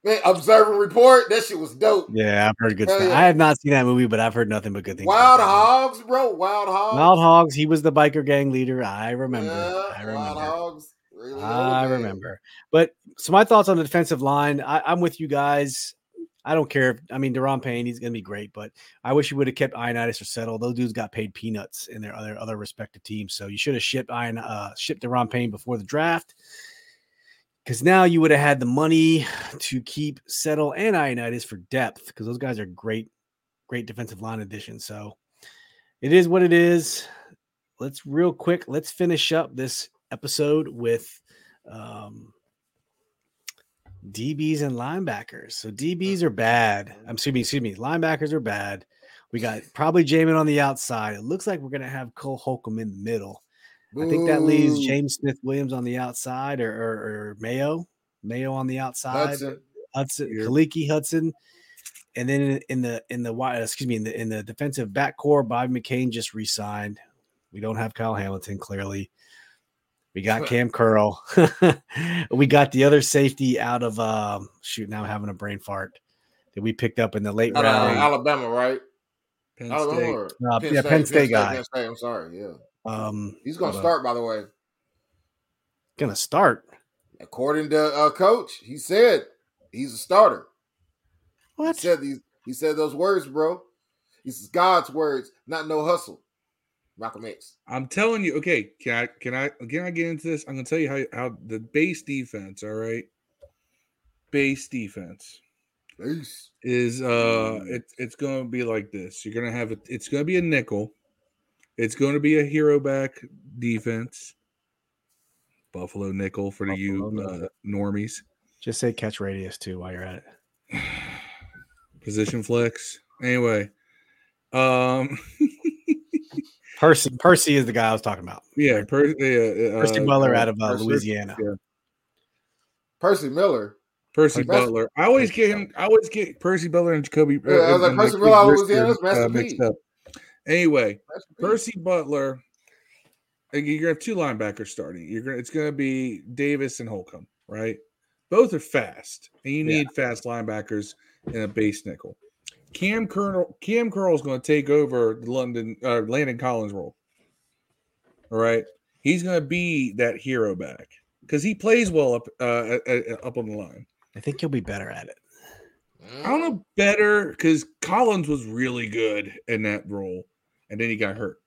Man, Observe and Report. That shit was dope. Yeah, I've heard good Hell stuff. yeah. I have not seen that movie, but I've heard nothing but good things. Wild. Hogs, bro. Wild Hogs. Wild Hogs. He was the biker gang leader. I remember. Yeah, I Wild remember. Hogs. Really I remember. But so my thoughts on the defensive line, I, I'm with you guys. I don't care. If, I mean, Da'Ron Payne, he's going to be great, but I wish you would have kept Ioannidis or Settle. Those dudes got paid peanuts in their other other respective teams. So you should have shipped Ion, uh, shipped Deron Payne before the draft, because now you would have had the money to keep Settle and Ioannidis for depth, because those guys are great, great defensive line additions. So it is what it is. Let's real quick. Let's finish up this episode with um, DBs and linebackers. So DBs are bad. I'm excuse me, excuse me. Linebackers are bad. We got probably Jamin on the outside. It looks like we're gonna have Cole Holcomb in the middle. I think that leaves James Smith Williams on the outside or, or, or Mayo. Mayo on the outside. Hudson. Hudson, Khaleke Hudson, and then in, in the in the wide, excuse me, in the in the defensive back core, Bobby McCain just re-signed. We don't have Kyle Hamilton clearly. We got Kam Curl. we got the other safety out of um shoot. Now I'm having a brain fart that we picked up in the late round. Alabama, right? Penn State. or Uh, yeah, Penn State guy. Penn State, I'm sorry. Yeah. Um, He's going to start, by the way. Gonna start. According to uh, coach, he said he's a starter. He What? said these. He said those words, bro. This is God's words, not no hustle. Malcolm X. I'm telling you. Okay, can I can I can I get into this? I'm gonna tell you how how the base defense. All right, base defense base. is uh it's it's going to be like this. You're going to have it. It's going to be a nickel. It's going to be a hero back defense. Buffalo nickel for the you Buffalo uh, normies. Just say catch radius too while you're at it. Position flex. Anyway, um, Percy. Percy is the guy I was talking about. yeah, per, yeah, Percy uh, Butler uh, out of uh, Percy- Louisiana. yeah, Percy Miller. Percy Like, Butler. I always get him. I always get Percy Butler and Jacoby. Yeah, I was like, Percy Jacoby Butler out of Louisiana, that's Master uh, mixed P. up. Anyway, Percy Butler. You're gonna have two linebackers starting. You're gonna. It's gonna be Davis and Holcomb, right? Both are fast, and you Yeah. need fast linebackers in a base nickel. Cam Colonel Kam Curl is going to take over the London uh, Landon Collins role. All right, he's going to be that hero back because he plays well up uh, at- at- up on the line. I think he'll be better at it. I don't know better because Collins was really good in that role, and then he got hurt.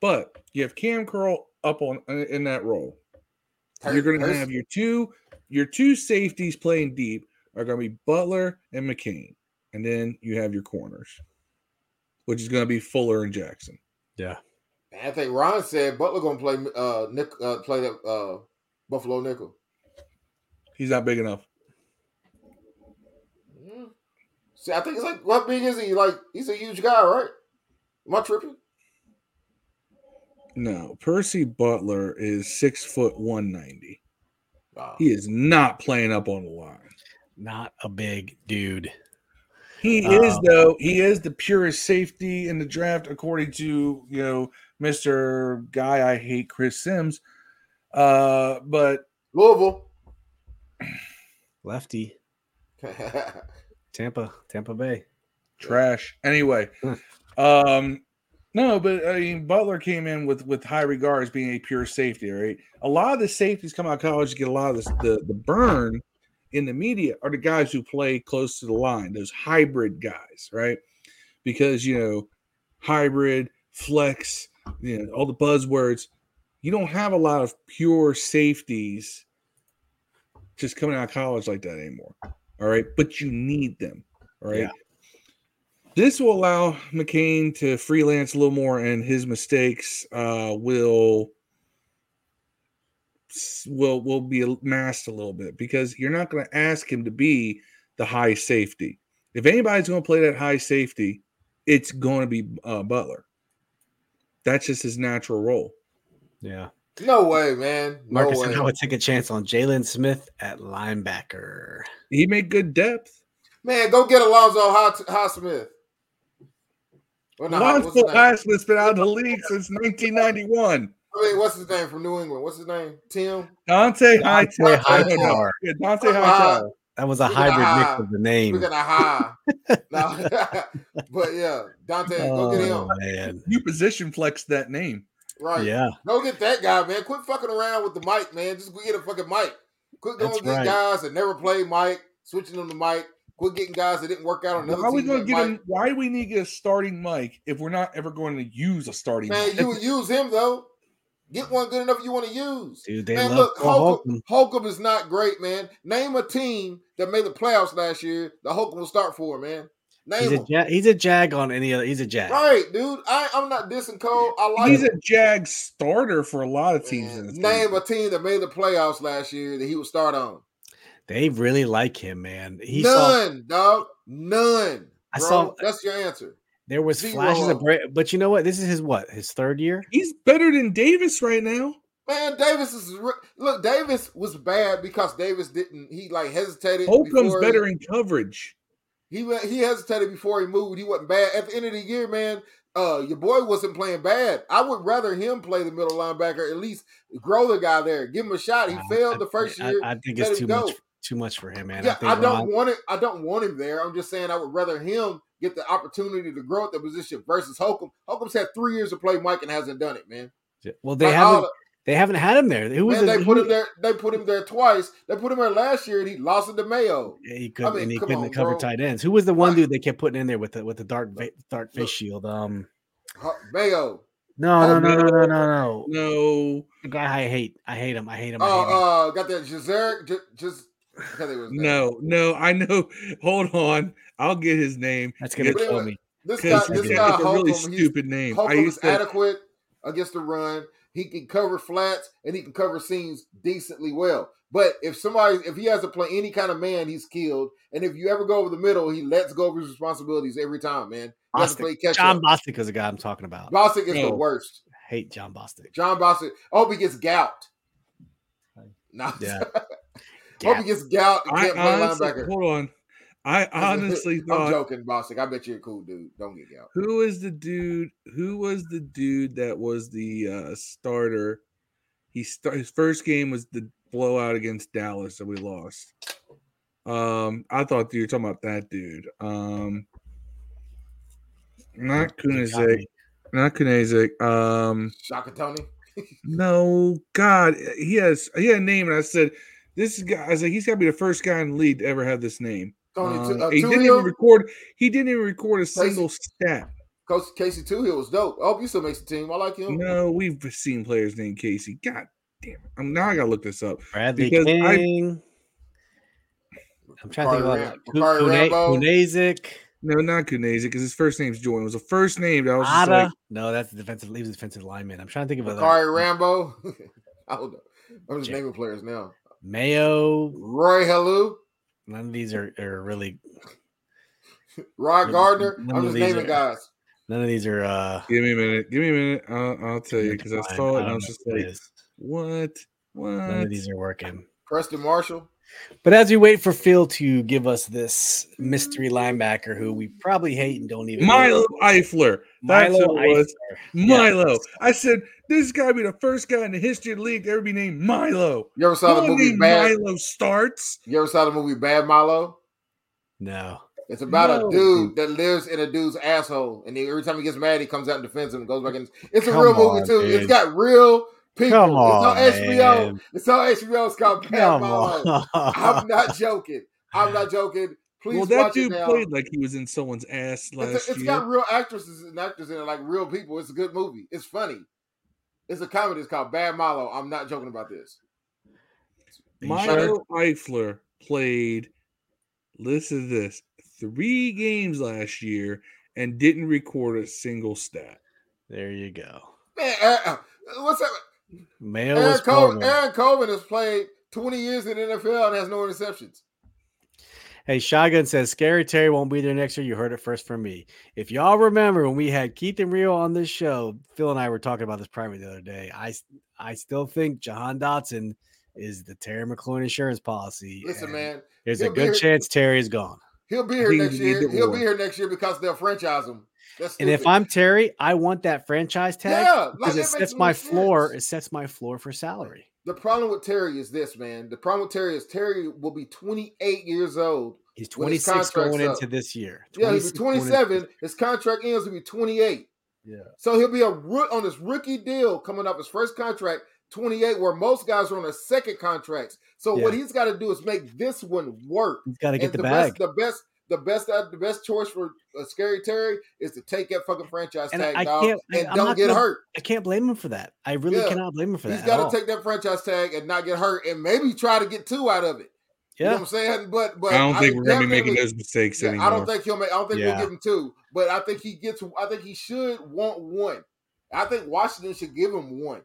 But you have Kam Curl up on uh, in that role. You're going to have your two your two safeties playing deep are going to be Butler and McCain, and then you have your corners, which is going to be Fuller and Jackson. Yeah. I think Ron said Butler gonna play uh Nick uh play that uh Buffalo nickel. He's not big enough. See, I think it's like what big is he? Like he's a huge guy, right? Am I tripping? No, Percy Butler is six foot one ninety. Wow. He is not playing up on the line. Not a big dude. He is Um, though. He is the purest safety in the draft, according to you know Mister Guy I hate, Chris Sims. Uh, but Louisville. Lefty, Tampa, Tampa Bay. trash. Anyway, um, no, but I mean Butler came in with with high regards being a pure safety. Right, a lot of the safeties come out of college get a lot of this, the the burn in the media are the guys who play close to the line, those hybrid guys, right? Because you know, hybrid, flex, you know, all the buzzwords. You don't have a lot of pure safeties just coming out of college like that anymore. All right, but you need them. All right. Yeah. This will allow McCain to freelance a little more, and his mistakes uh, will will will be masked a little bit because you're not going to ask him to be the high safety. If anybody's going to play that high safety, it's going to be uh, Butler. That's just his natural role. Yeah. no way, man. No Marcus way. I would take a chance on Jalen Smith at linebacker. He made good depth. Man, go get Alonzo Hot Highsmith. Well, not Hot- what's his Lonzo name? Highsmith's been out of the league since 1991. I mean, what's his name from New England? What's his name? Tim. Dont'a Dont'a Hightower. Hightower. Yeah, Dont'a Hightower. That was a Look at hybrid that. mix of the name. We're gonna high. no. but yeah, Dont'a, go get Oh, him. man. You position flex that name. Right. Yeah. Go get that guy, man. Quit fucking around with the mic, man. Just go get a fucking mic. Quit going That's get right. guys that never play mic, switching them to mic. Quit getting guys that didn't work out on another Why are we going to get him? Why do we need to get a starting mic if we're not ever going to use a starting Man, mic? you would use him though. Get one good enough you want to use. Dude, they man, love look, Cole Holcomb, Holcomb. Holcomb is not great, man. Name a team that made the playoffs last year that Holcomb will start for, man. Name He's a, ja- he's a jag on any other. He's a jag. Right, dude. I, I'm not dissing Cole. I like He's him. a Jag starter for a lot of teams. Man, name league. a team that made the playoffs last year that he would start on. They really like him, man. He saw None, dog. None. I bro. saw- That's your answer. there was Zero. flashes of break, but you know what? This is his what? His third year. He's better than Davis right now. Man, Davis is re- look. Davis was bad because Davis didn't. He like hesitated. Holcomb's before- better in coverage. He he hesitated before he moved. He wasn't bad at the end of the year, man. Uh, your boy wasn't playing bad. I would rather him play the middle linebacker. At least grow the guy there. Give him a shot. He Uh, failed I- the first I, year. I think let it's too go. much. Too much for him, man. yeah, think I, don't Ron- want it. I don't want him there. I'm just saying I would rather him get the opportunity to grow at the position versus Holcomb. Holcomb's had three years to play Mike and hasn't done it, man. Well, they Like, haven't. all- They haven't had him there. Who was man, the, they put who- him there. They put him there twice. They put him there last year, and he lost it to Mayo. Yeah, he couldn't, mean, and he couldn't on, cover bro. tight ends. Who was the one dude they kept putting in there with the with the dark dark face shield? Um, Mayo. no, Oh, no, no, no, no, no. no, no. The guy I hate. I hate him. I hate him. I hate him. Oh, uh, got that Jazeric. Just I can't think of his name. no, no. I know. Hold on. I'll get his name. That's gonna But kill anyway, me. This guy, Because Cause this it's guy, a really Holcomb, he's stupid name. I Holcomb is used to. adequate against the run. He can cover flats and he can cover seams decently well. But if somebody, if he has to play any kind of man, he's killed. And if you ever go over the middle, he lets go of his responsibilities every time, man. He play Bostic. catch John up. Bostic is the guy I'm talking about. Bostic is No. the worst. hate Jon Bostic. Jon Bostic. I hope he gets gout. No. Yeah. hope he gets gout and I can't play honestly, linebacker. hold on. I honestly I'm thought joking, Bostic. I bet you're a cool dude. Don't get gout. who is the dude? Who was the dude that was the uh, starter? He start his first game was the blowout against Dallas that we lost. Um, I thought you were talking about that dude. Um, not Kunaszyk, not Kunaszyk. Um, Shaka Toney. no, God, he has he had a name, and I said this is guy. I was like, he's got to be the first guy in the league to ever have this name. Tony Um, Tu- uh, he didn't even record. He didn't even record a single stat. Coach Casey Toohill was dope. I hope he still makes the team. I like him. No, we've seen players named Casey. God damn it! I'm now I gotta look this up. Bradley Because I- King. I'm trying to think about Ram- Kune- Rambo. Kunaszyk. No, not Kuneze, because his first name's Jordan. It was the first name that I was just Ada. like, no, that's the defensive. He was defensive lineman. I'm trying to think of other. Bacarri Rambo. I don't know. I'm just Ja- naming players now. Mayo. Roy Helu, None of these are, are really. Rod Gardner. none I'm just naming are- guys. None of these are. uh give me a minute, give me a minute. I'll, I'll tell you because I saw it and I don't was just what like, is. what? None of these are working. Preston Marshall. But as we wait for Phil to give us this mystery linebacker who we probably hate and don't even Milo know. Eifler. That's Milo it was. Milo. Yes. I said this guy be the first guy in the history of the league to ever be named Milo. You ever saw No the movie Bad? Milo starts. You ever saw the movie Bad Milo? No. It's about No. a dude that lives in a dude's asshole, and he, every time he gets mad, he comes out and defends him and goes back in. It's a Come real movie on, too. dude. It's got real people. Come it's on, on HBO. man. It's on HBO. It's called Bad Come Milo. I'm not joking. I'm not joking. Please well, that dude played like he was in someone's ass last It's, a, it's year. It's got real actresses and actors in it, like real people. It's a good movie. It's funny. It's a comedy. It's called Bad Milo. I'm not joking about this. You Milo Eifler played, listen to this, three games last year and didn't record a single stat. There you go. Man, uh, uh, what's that? Mail Aaron was Coleman, Coleman. Aaron Coleman has played 20 years in the NFL and has no interceptions. Hey, Shotgun says Scary Terry won't be there next year. You heard it first from me. If y'all remember when we had Keith and Rio on this show, Phil and I were talking about this private the other day. I I still think Jahan Dotson is the Terry McLaurin insurance policy. Listen, man, there's a good here- chance Terry is gone. he'll be here He next year. He'll more. be here next year because they'll franchise him. That's And if. I'm Terry, I want that franchise tag yeah, because that it sets my sense. floor. It sets my floor for salary. The problem with Terry is this, man. The problem with Terry is Terry will be 28 years old. He's 26 going contract's into this year. Yeah, he'll be 26 going into- 27. His contract ends. He'll be 28. Yeah. So he'll be a on his rookie deal coming up his first contract, 28, where most guys are on their second contracts. So what he's got to do is make this one work. He's got to get And the, bag. best, the best, the best, uh, the best choice for uh, Scary Terry is to take that fucking franchise And tag, I dog, can't- and I'm don't get gonna- hurt. I can't blame him for that. I really Yeah. cannot blame him for He's that. He's got to take that franchise tag and not get hurt, and maybe try to get two out of it. You know Yeah. what I'm saying? But but I don't think we're going to be making those mistakes yeah, anymore. I don't think he'll make. I don't think Yeah. we'll give him two, but I think he gets. I think he should want one. I think Washington should give him one.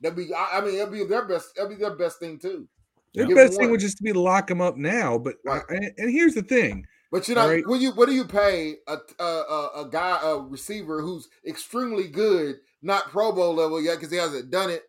That'd be. I, I mean, it'll be their best. It'll be their best thing too. Their Give best thing would just be to lock him up now. But Right. and, and here's the thing: But you know, Right. when you what do you pay a a, a a guy a receiver who's extremely good, not Pro Bowl level yet because he hasn't done it,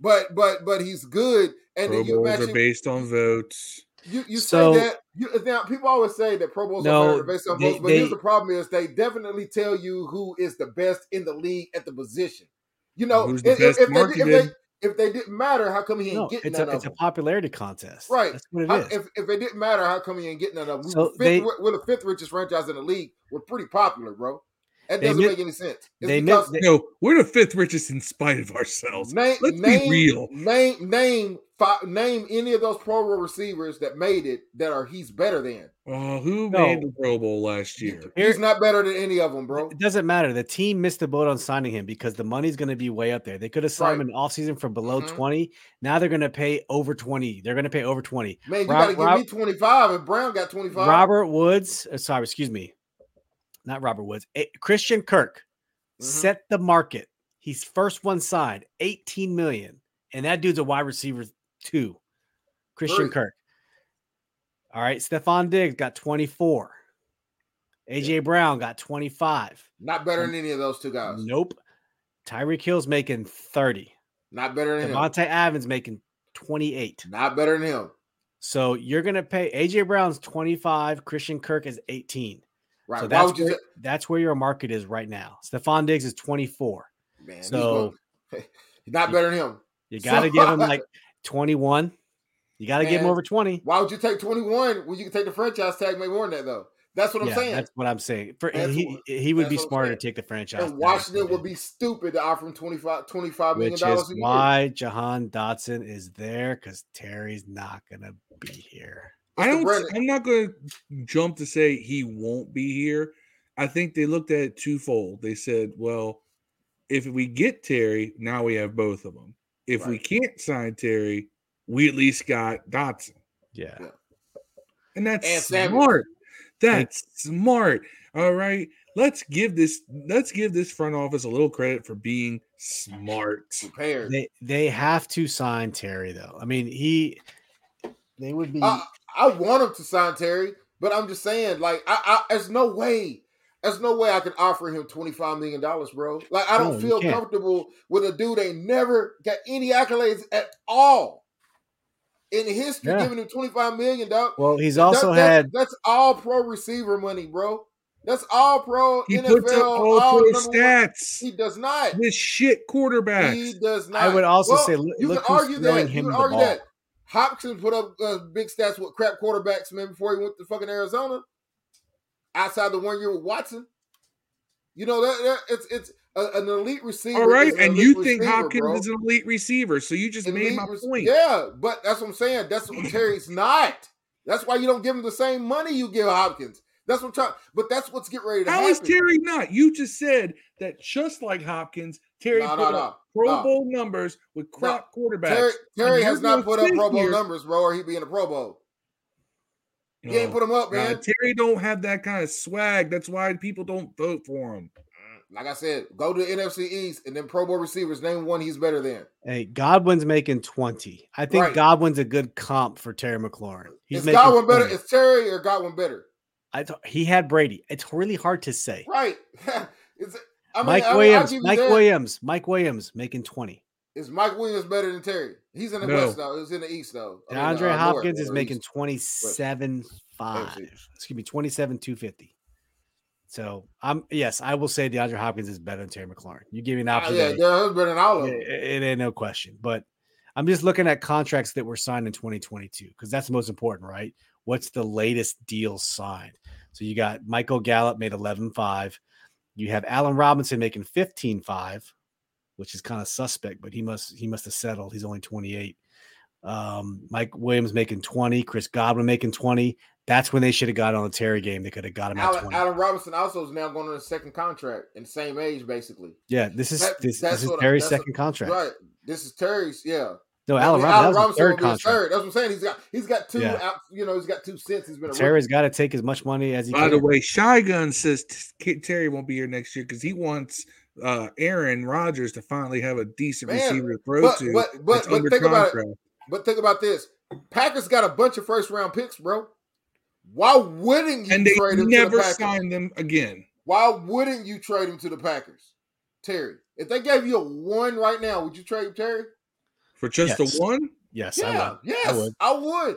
but but but he's good, and Pro then you Bowls match are based on votes. You you So- say that you, uh, now people always say that Pro Bowls No, are better based on they- votes, but they- here's the problem: is they definitely tell you who is the best in the league at the position. You know, Who's the if, best if, they, if, they, if they didn't matter, how come he ain't No, getting it's none a it's a popularity contest. Right. That's what it is. if, if it didn't matter, how come he ain't getting none of them? We So were, fifth, they- we're, we're the fifth richest franchise in the league. We're pretty popular, bro. That doesn't make any sense. It's they mi- because they- No, we're the fifth richest in spite of ourselves. name, Let's name, be real. Name name five, name any of those Pro Bowl receivers that made it that are he's better than. Oh, who No. made the Pro Bowl last year? He's not better than any of them, bro. It doesn't matter. The team missed the boat on signing him because the money's going to be way up there. They could have signed him in offseason for below Mhm. 20. Now they're going to pay over 20. They're going to pay over 20. Man, you Rob- got to give Rob- me 25 and Brown got 25. Robert Woods, uh, sorry, excuse me. Not Robert Woods. eh, Christian Kirk Mhm. set the market. He's first one side, 18 million. And that dude's a wide receiver too. Christian. Kirk. All right. Stefon Diggs got 24. AJ Brown got 25. Not better than any of those two guys. Nope. Tyreek Hill's making 30. Not better than him. Devontae Evans making 28. Not better than him. So you're gonna pay AJ Brown's 25, Christian Kirk is 18. Right. So that's where, say- that's where your market is right now. Stefon Diggs is 24. Man, So- he's not better than him. You got to So- give him like 21. You got to give him over 20. Why would you take 21 when you can take the franchise tag make more than that though? That's what I'm saying. that's what I'm saying. For he, what- he would be smarter to take the franchise. and Washington would be stupid to offer him 25 $25 million which is why Jahan Dotson is there because Terry's not gonna be here. I Mr. don't. Brennan. I'm not going to jump to say he won't be here. I think they looked at it twofold. They said, "Well, if we get Terry, now we have both of them. If we can't sign Terry, we at least got Dotson, Yeah. Yeah. and that's And smart. That's smart. All right, let's give this. Let's give this front office a little credit for being smart. Prepared. They they have to sign Terry though. I mean, he they would be I, I want him to sign Terry, but I'm just saying, like, I, I there's no way, there's no way I can offer him 25 million dollars, bro. Like, I don't you feel comfortable with a dude that never got any accolades at all. in history Yeah. giving him 25 million, dog. Well, he's also that- had that's all pro receiver money, bro. That's all pro He NFL. puts up all all pro number one. stats He does not. This shit quarterback. He does not. I would also Well, say, look- you look can who's argue throwing that. him You the can argue ball. that. Hopkins put up uh, big stats with crap quarterbacks, man, before he went to fucking Arizona. Outside the one year with Watson, you know that, that it's it's a, an elite receiver. All right, an and you think receiver, Hopkins bro. is an elite receiver, so you just made my rec- point. Yeah, but that's what I'm saying. That's what Terry's not. That's why you don't give him the same money you give Hopkins. That's what I'm trying. But that's what's getting ready to How happen. is Terry not? You just said that just like Hopkins, Terry No, put no, up no, Pro no. Bowl numbers with crap quarterbacks. Terry, Terry has not put up Pro Bowl here- numbers, bro, or he'd be in the Pro Bowl. He ain't Oh, put them up, God, man. Terry don't have that kind of swag. That's why people don't vote for him. Mm, like I said, go to the NFC East and then Pro Bowl receivers. Name one he's better than. Hey, Godwin's making 20. I think Right. Godwin's a good comp for Terry McLaurin. He's is making Godwin better? Is Terry or Godwin better? I th- he had Brady. It's really hard to say. Right. is it, I mean, Mike I, I'll Williams, Mike that. Williams, Mike Williams making 20. Is Mike Williams better than Terry? He's in the No. West though. He's in the East though. I mean, DeAndre uh, North, Hopkins is making East. 27 5. Excuse me, 27 250. So I'm yes, I will say DeAndre Hopkins is better than Terry McLaurin. You give me an Ah, option. yeah, day, they're better than all of it, them. it ain't no question. But I'm just looking at contracts that were signed in 2022 because that's the most important, right? What's the latest deal signed? So you got Michael Gallup made 11.5. You have Allen Robinson making 15.5, which is kind of suspect, but he must he must have settled. He's only 28. Um, Mike Williams making 20, Chris Godwin making 20. That's when they should have got on the Terry game. They could have got him at Allen, 20. Allen Robinson also is now going on a second contract in the same age, basically. yeah, this is That- this, this is Terry's second contract. Right. This is Terry's. Yeah. No, I Allen mean, Robinson, that was his will third be contract. third. That's what I'm saying. He's got he's got two. Yeah. Out, you know, he's got two since he's been a Terry's rookie. got to take as much money as he can. By can. the way, Shy Gun says T- Terry won't be here next year because he wants uh, Aaron Rodgers to finally have a decent Man, receiver to throw But to. but but, but under think about it. contract. But think about this. Packers got a bunch of first round picks, bro. Why wouldn't you and they trade him to the never Packers? signed them again. Why wouldn't you trade him to the Packers, Terry? If they gave you a one right now, would you trade Terry? For just Yes. the one? Yes, I Yeah, would. yes, would. I would.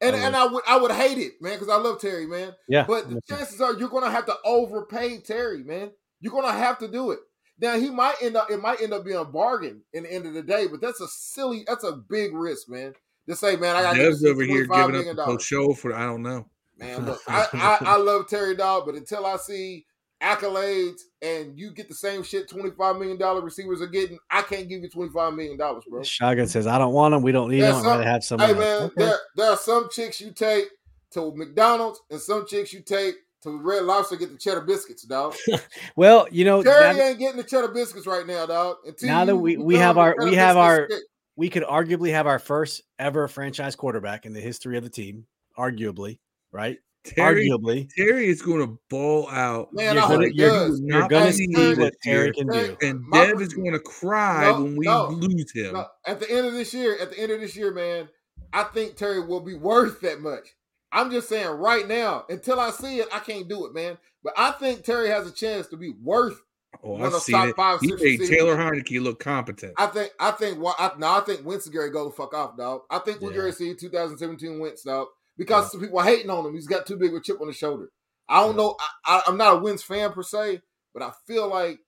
And I and I would I would hate it, man, because I love Terry, man. Yeah, But the chances are you're gonna have to overpay Terry, man. You're gonna have to do it. Now he might end up it might end up being a bargain in the end of the day, but that's a silly, that's a big risk, man. To say, man, I got Dev's over here giving up the show for I don't know. Man, look, I, I, I love Terry Dog, but until I see accolades and you get the same shit $25 million receivers are getting, I can't give you $25 million, bro. Shotgun says, "I don't want him. We don't need. I'd some- rather have someone." Hey man, Okay. there, there are some chicks you take to McDonald's and some chicks you take to Red Lobster to get the cheddar biscuits, dog. Well, you know, Terry ain't getting the cheddar biscuits right now, dog. Until Now that we- we have our- we have our- stick. we could arguably have our first ever franchise quarterback in the history of the team. Arguably, right? Terry, arguably, Terry is going to ball out. Man, you're I hope gonna, you're, you're gonna see Terry- what Terry can Terry- do. And My- Dev is going to cry No, when we no. lose him. No, at the end of this year, at the end of this year, man, I think Terry will be worth that much. I'm just saying right now, until I see it, I can't do it, man. But I think Terry has a chance to be worth. Oh, one I've those seen top it. five, He six made. Taylor Heinicke look competent. I think. I think. Well, I, no, I think Wentz is going to go the fuck off, dog. I think we're Yeah. going to see 2017 Wentz, dog, because some people are hating on him. He's got too big of a chip on his shoulder. I don't know. I, I, I'm not a Wentz fan per se, but I feel like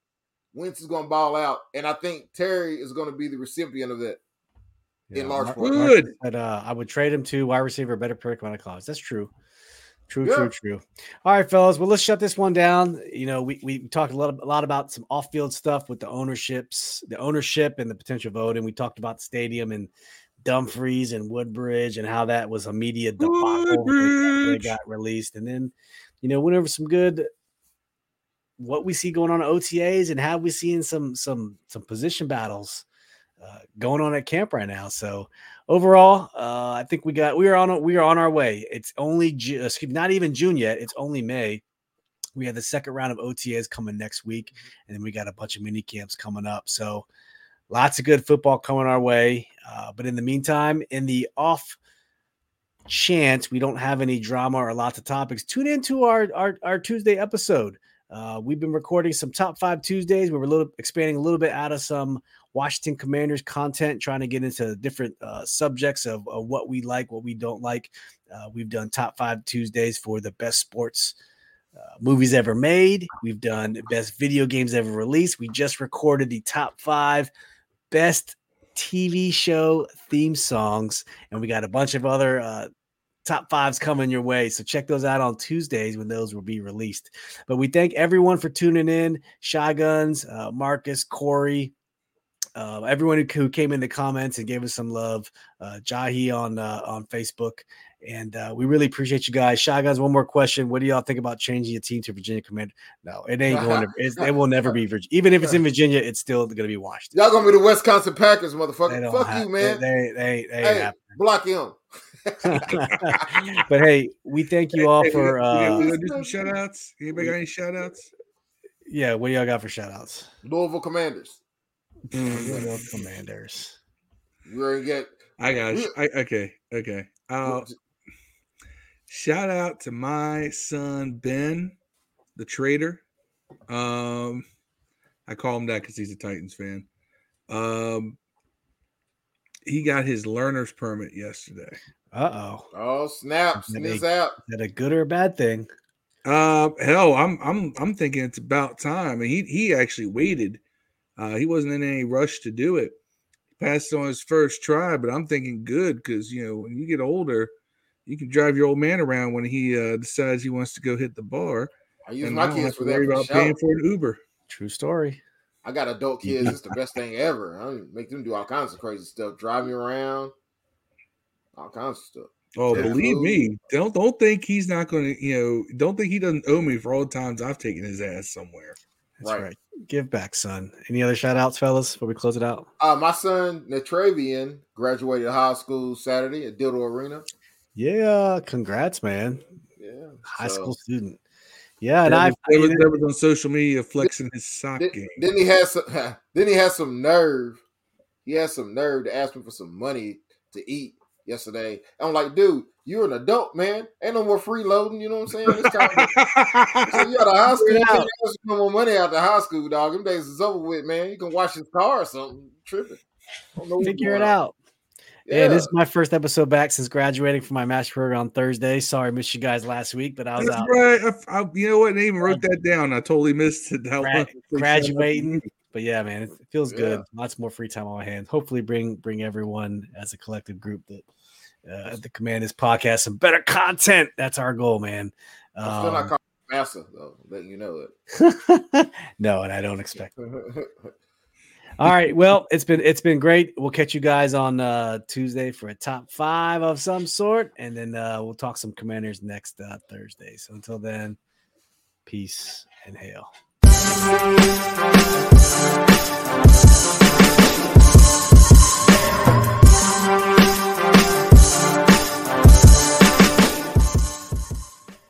Wentz is going to ball out, and I think Terry is going to be the recipient of that. in large Mark- part. Good. said, uh, I would trade him to wide receiver, better pick on a clause. That's true. True, Yeah. true, true. All right, fellas. Well, let's shut this one down. You know, we, we talked a lot, a lot about some off-field stuff with the ownerships, the ownership and the potential vote. And we talked about the stadium and Dumfries and Woodbridge and how that was a media debacle when it- when it Woodbridge. got released. And then, you know, went over some good what we see going on at OTAs and how we seeing some some some position battles uh, going on at camp right now. So overall, uh, I think we got we are on we are on our way. It's only Ju- excuse not even June yet. It's only May. We have the second round of OTAs coming next week, and then we got a bunch of mini camps coming up. So lots of good football coming our way. Uh, but in the meantime, in the off chance we don't have any drama or lots of topics, tune into our our, our Tuesday episode. Uh, we've been recording some top five Tuesdays. We were a little expanding a little bit out of some Washington Commanders content, trying to get into different uh, subjects of, of, what we like, what we don't like. Uh, we've done top five Tuesdays for the best sports uh, movies ever made. We've done best video games ever released. We just recorded the top five best TV show theme songs, and we got a bunch of other uh, top fives coming your way. So check those out on Tuesdays when those will be released. But we thank everyone for tuning in. Shotguns, uh, Marcus, Corey, uh, everyone who, who, came in the comments and gave us some love, uh, Jahi on uh, on Facebook, and uh, we really appreciate you guys. Shotguns, one more question: What do y'all think about changing your team to Virginia Commander? No, it ain't going to. it will never be Virginia. Even if it's in Virginia, it's still going to be Washington. Y'all gonna be the Wisconsin Packers, motherfucker. Fuck have, you, man. They they they, hey, block him. but hey, we thank you all for. Uh, we do some shout outs. Anybody got any shout outs? Yeah, what do y'all got for shout outs? Louisville Commanders. Louisville Commanders. We're gonna get. I got. I, okay. Okay. Uh, shout out to my son Ben, the trader. Um, I call him that because he's a Titans fan. Um, he got his learner's permit yesterday. Uh oh. Oh snap! Sniz out. Is that a good or a bad thing? Uh, hell, I'm I'm I'm thinking it's about time. And he he actually waited. Uh, he wasn't in any rush to do it. He passed on his first try, but I'm thinking good because you know when you get older, you can drive your old man around when he uh, decides he wants to go hit the bar. I use my kids for that. Worry about paying for an Uber. True story. I got adult kids. it's the best thing ever. I make them do all kinds of crazy stuff, drive me around, all kinds of stuff. Oh, yeah, believe food. me, don't don't think he's not going to. You know, don't think he doesn't owe me for all the times I've taken his ass somewhere. That's right. right. Give back, son. Any other shout outs, fellas, before we close it out? Uh, my son Natravian graduated high school Saturday at Dildo Arena. Yeah, congrats, man. Yeah, high so. school student. Yeah, and I there was, was on social media flexing his sock then, game. Then he has some. Then he has some nerve. He has some nerve to ask me for some money to eat yesterday. I'm like, dude, you're an adult, man. Ain't no more freeloading. You know what I'm saying? It's kind of, so you out of high school, you can't ask no more money out of high school, dog. Them days is over with, man. You can wash his car or something. Tripping. Figure it out. Yeah. this is my first episode back since graduating from my master program on Thursday. Sorry, I missed you guys last week, but I was That's out. Right, I, I, you know what? I even wrote that down. I totally missed it. That graduating, but yeah, man, it feels yeah. good. Lots more free time on my hands. Hopefully, bring bring everyone as a collective group that uh, the Commanders podcast some better content. That's our goal, man. Um, I'm still not um, massa though. Letting you know it. no, and I don't expect. All right. Well, it's been it's been great. We'll catch you guys on uh, Tuesday for a top five of some sort, and then uh, we'll talk some commanders next uh, Thursday. So until then, peace and hail.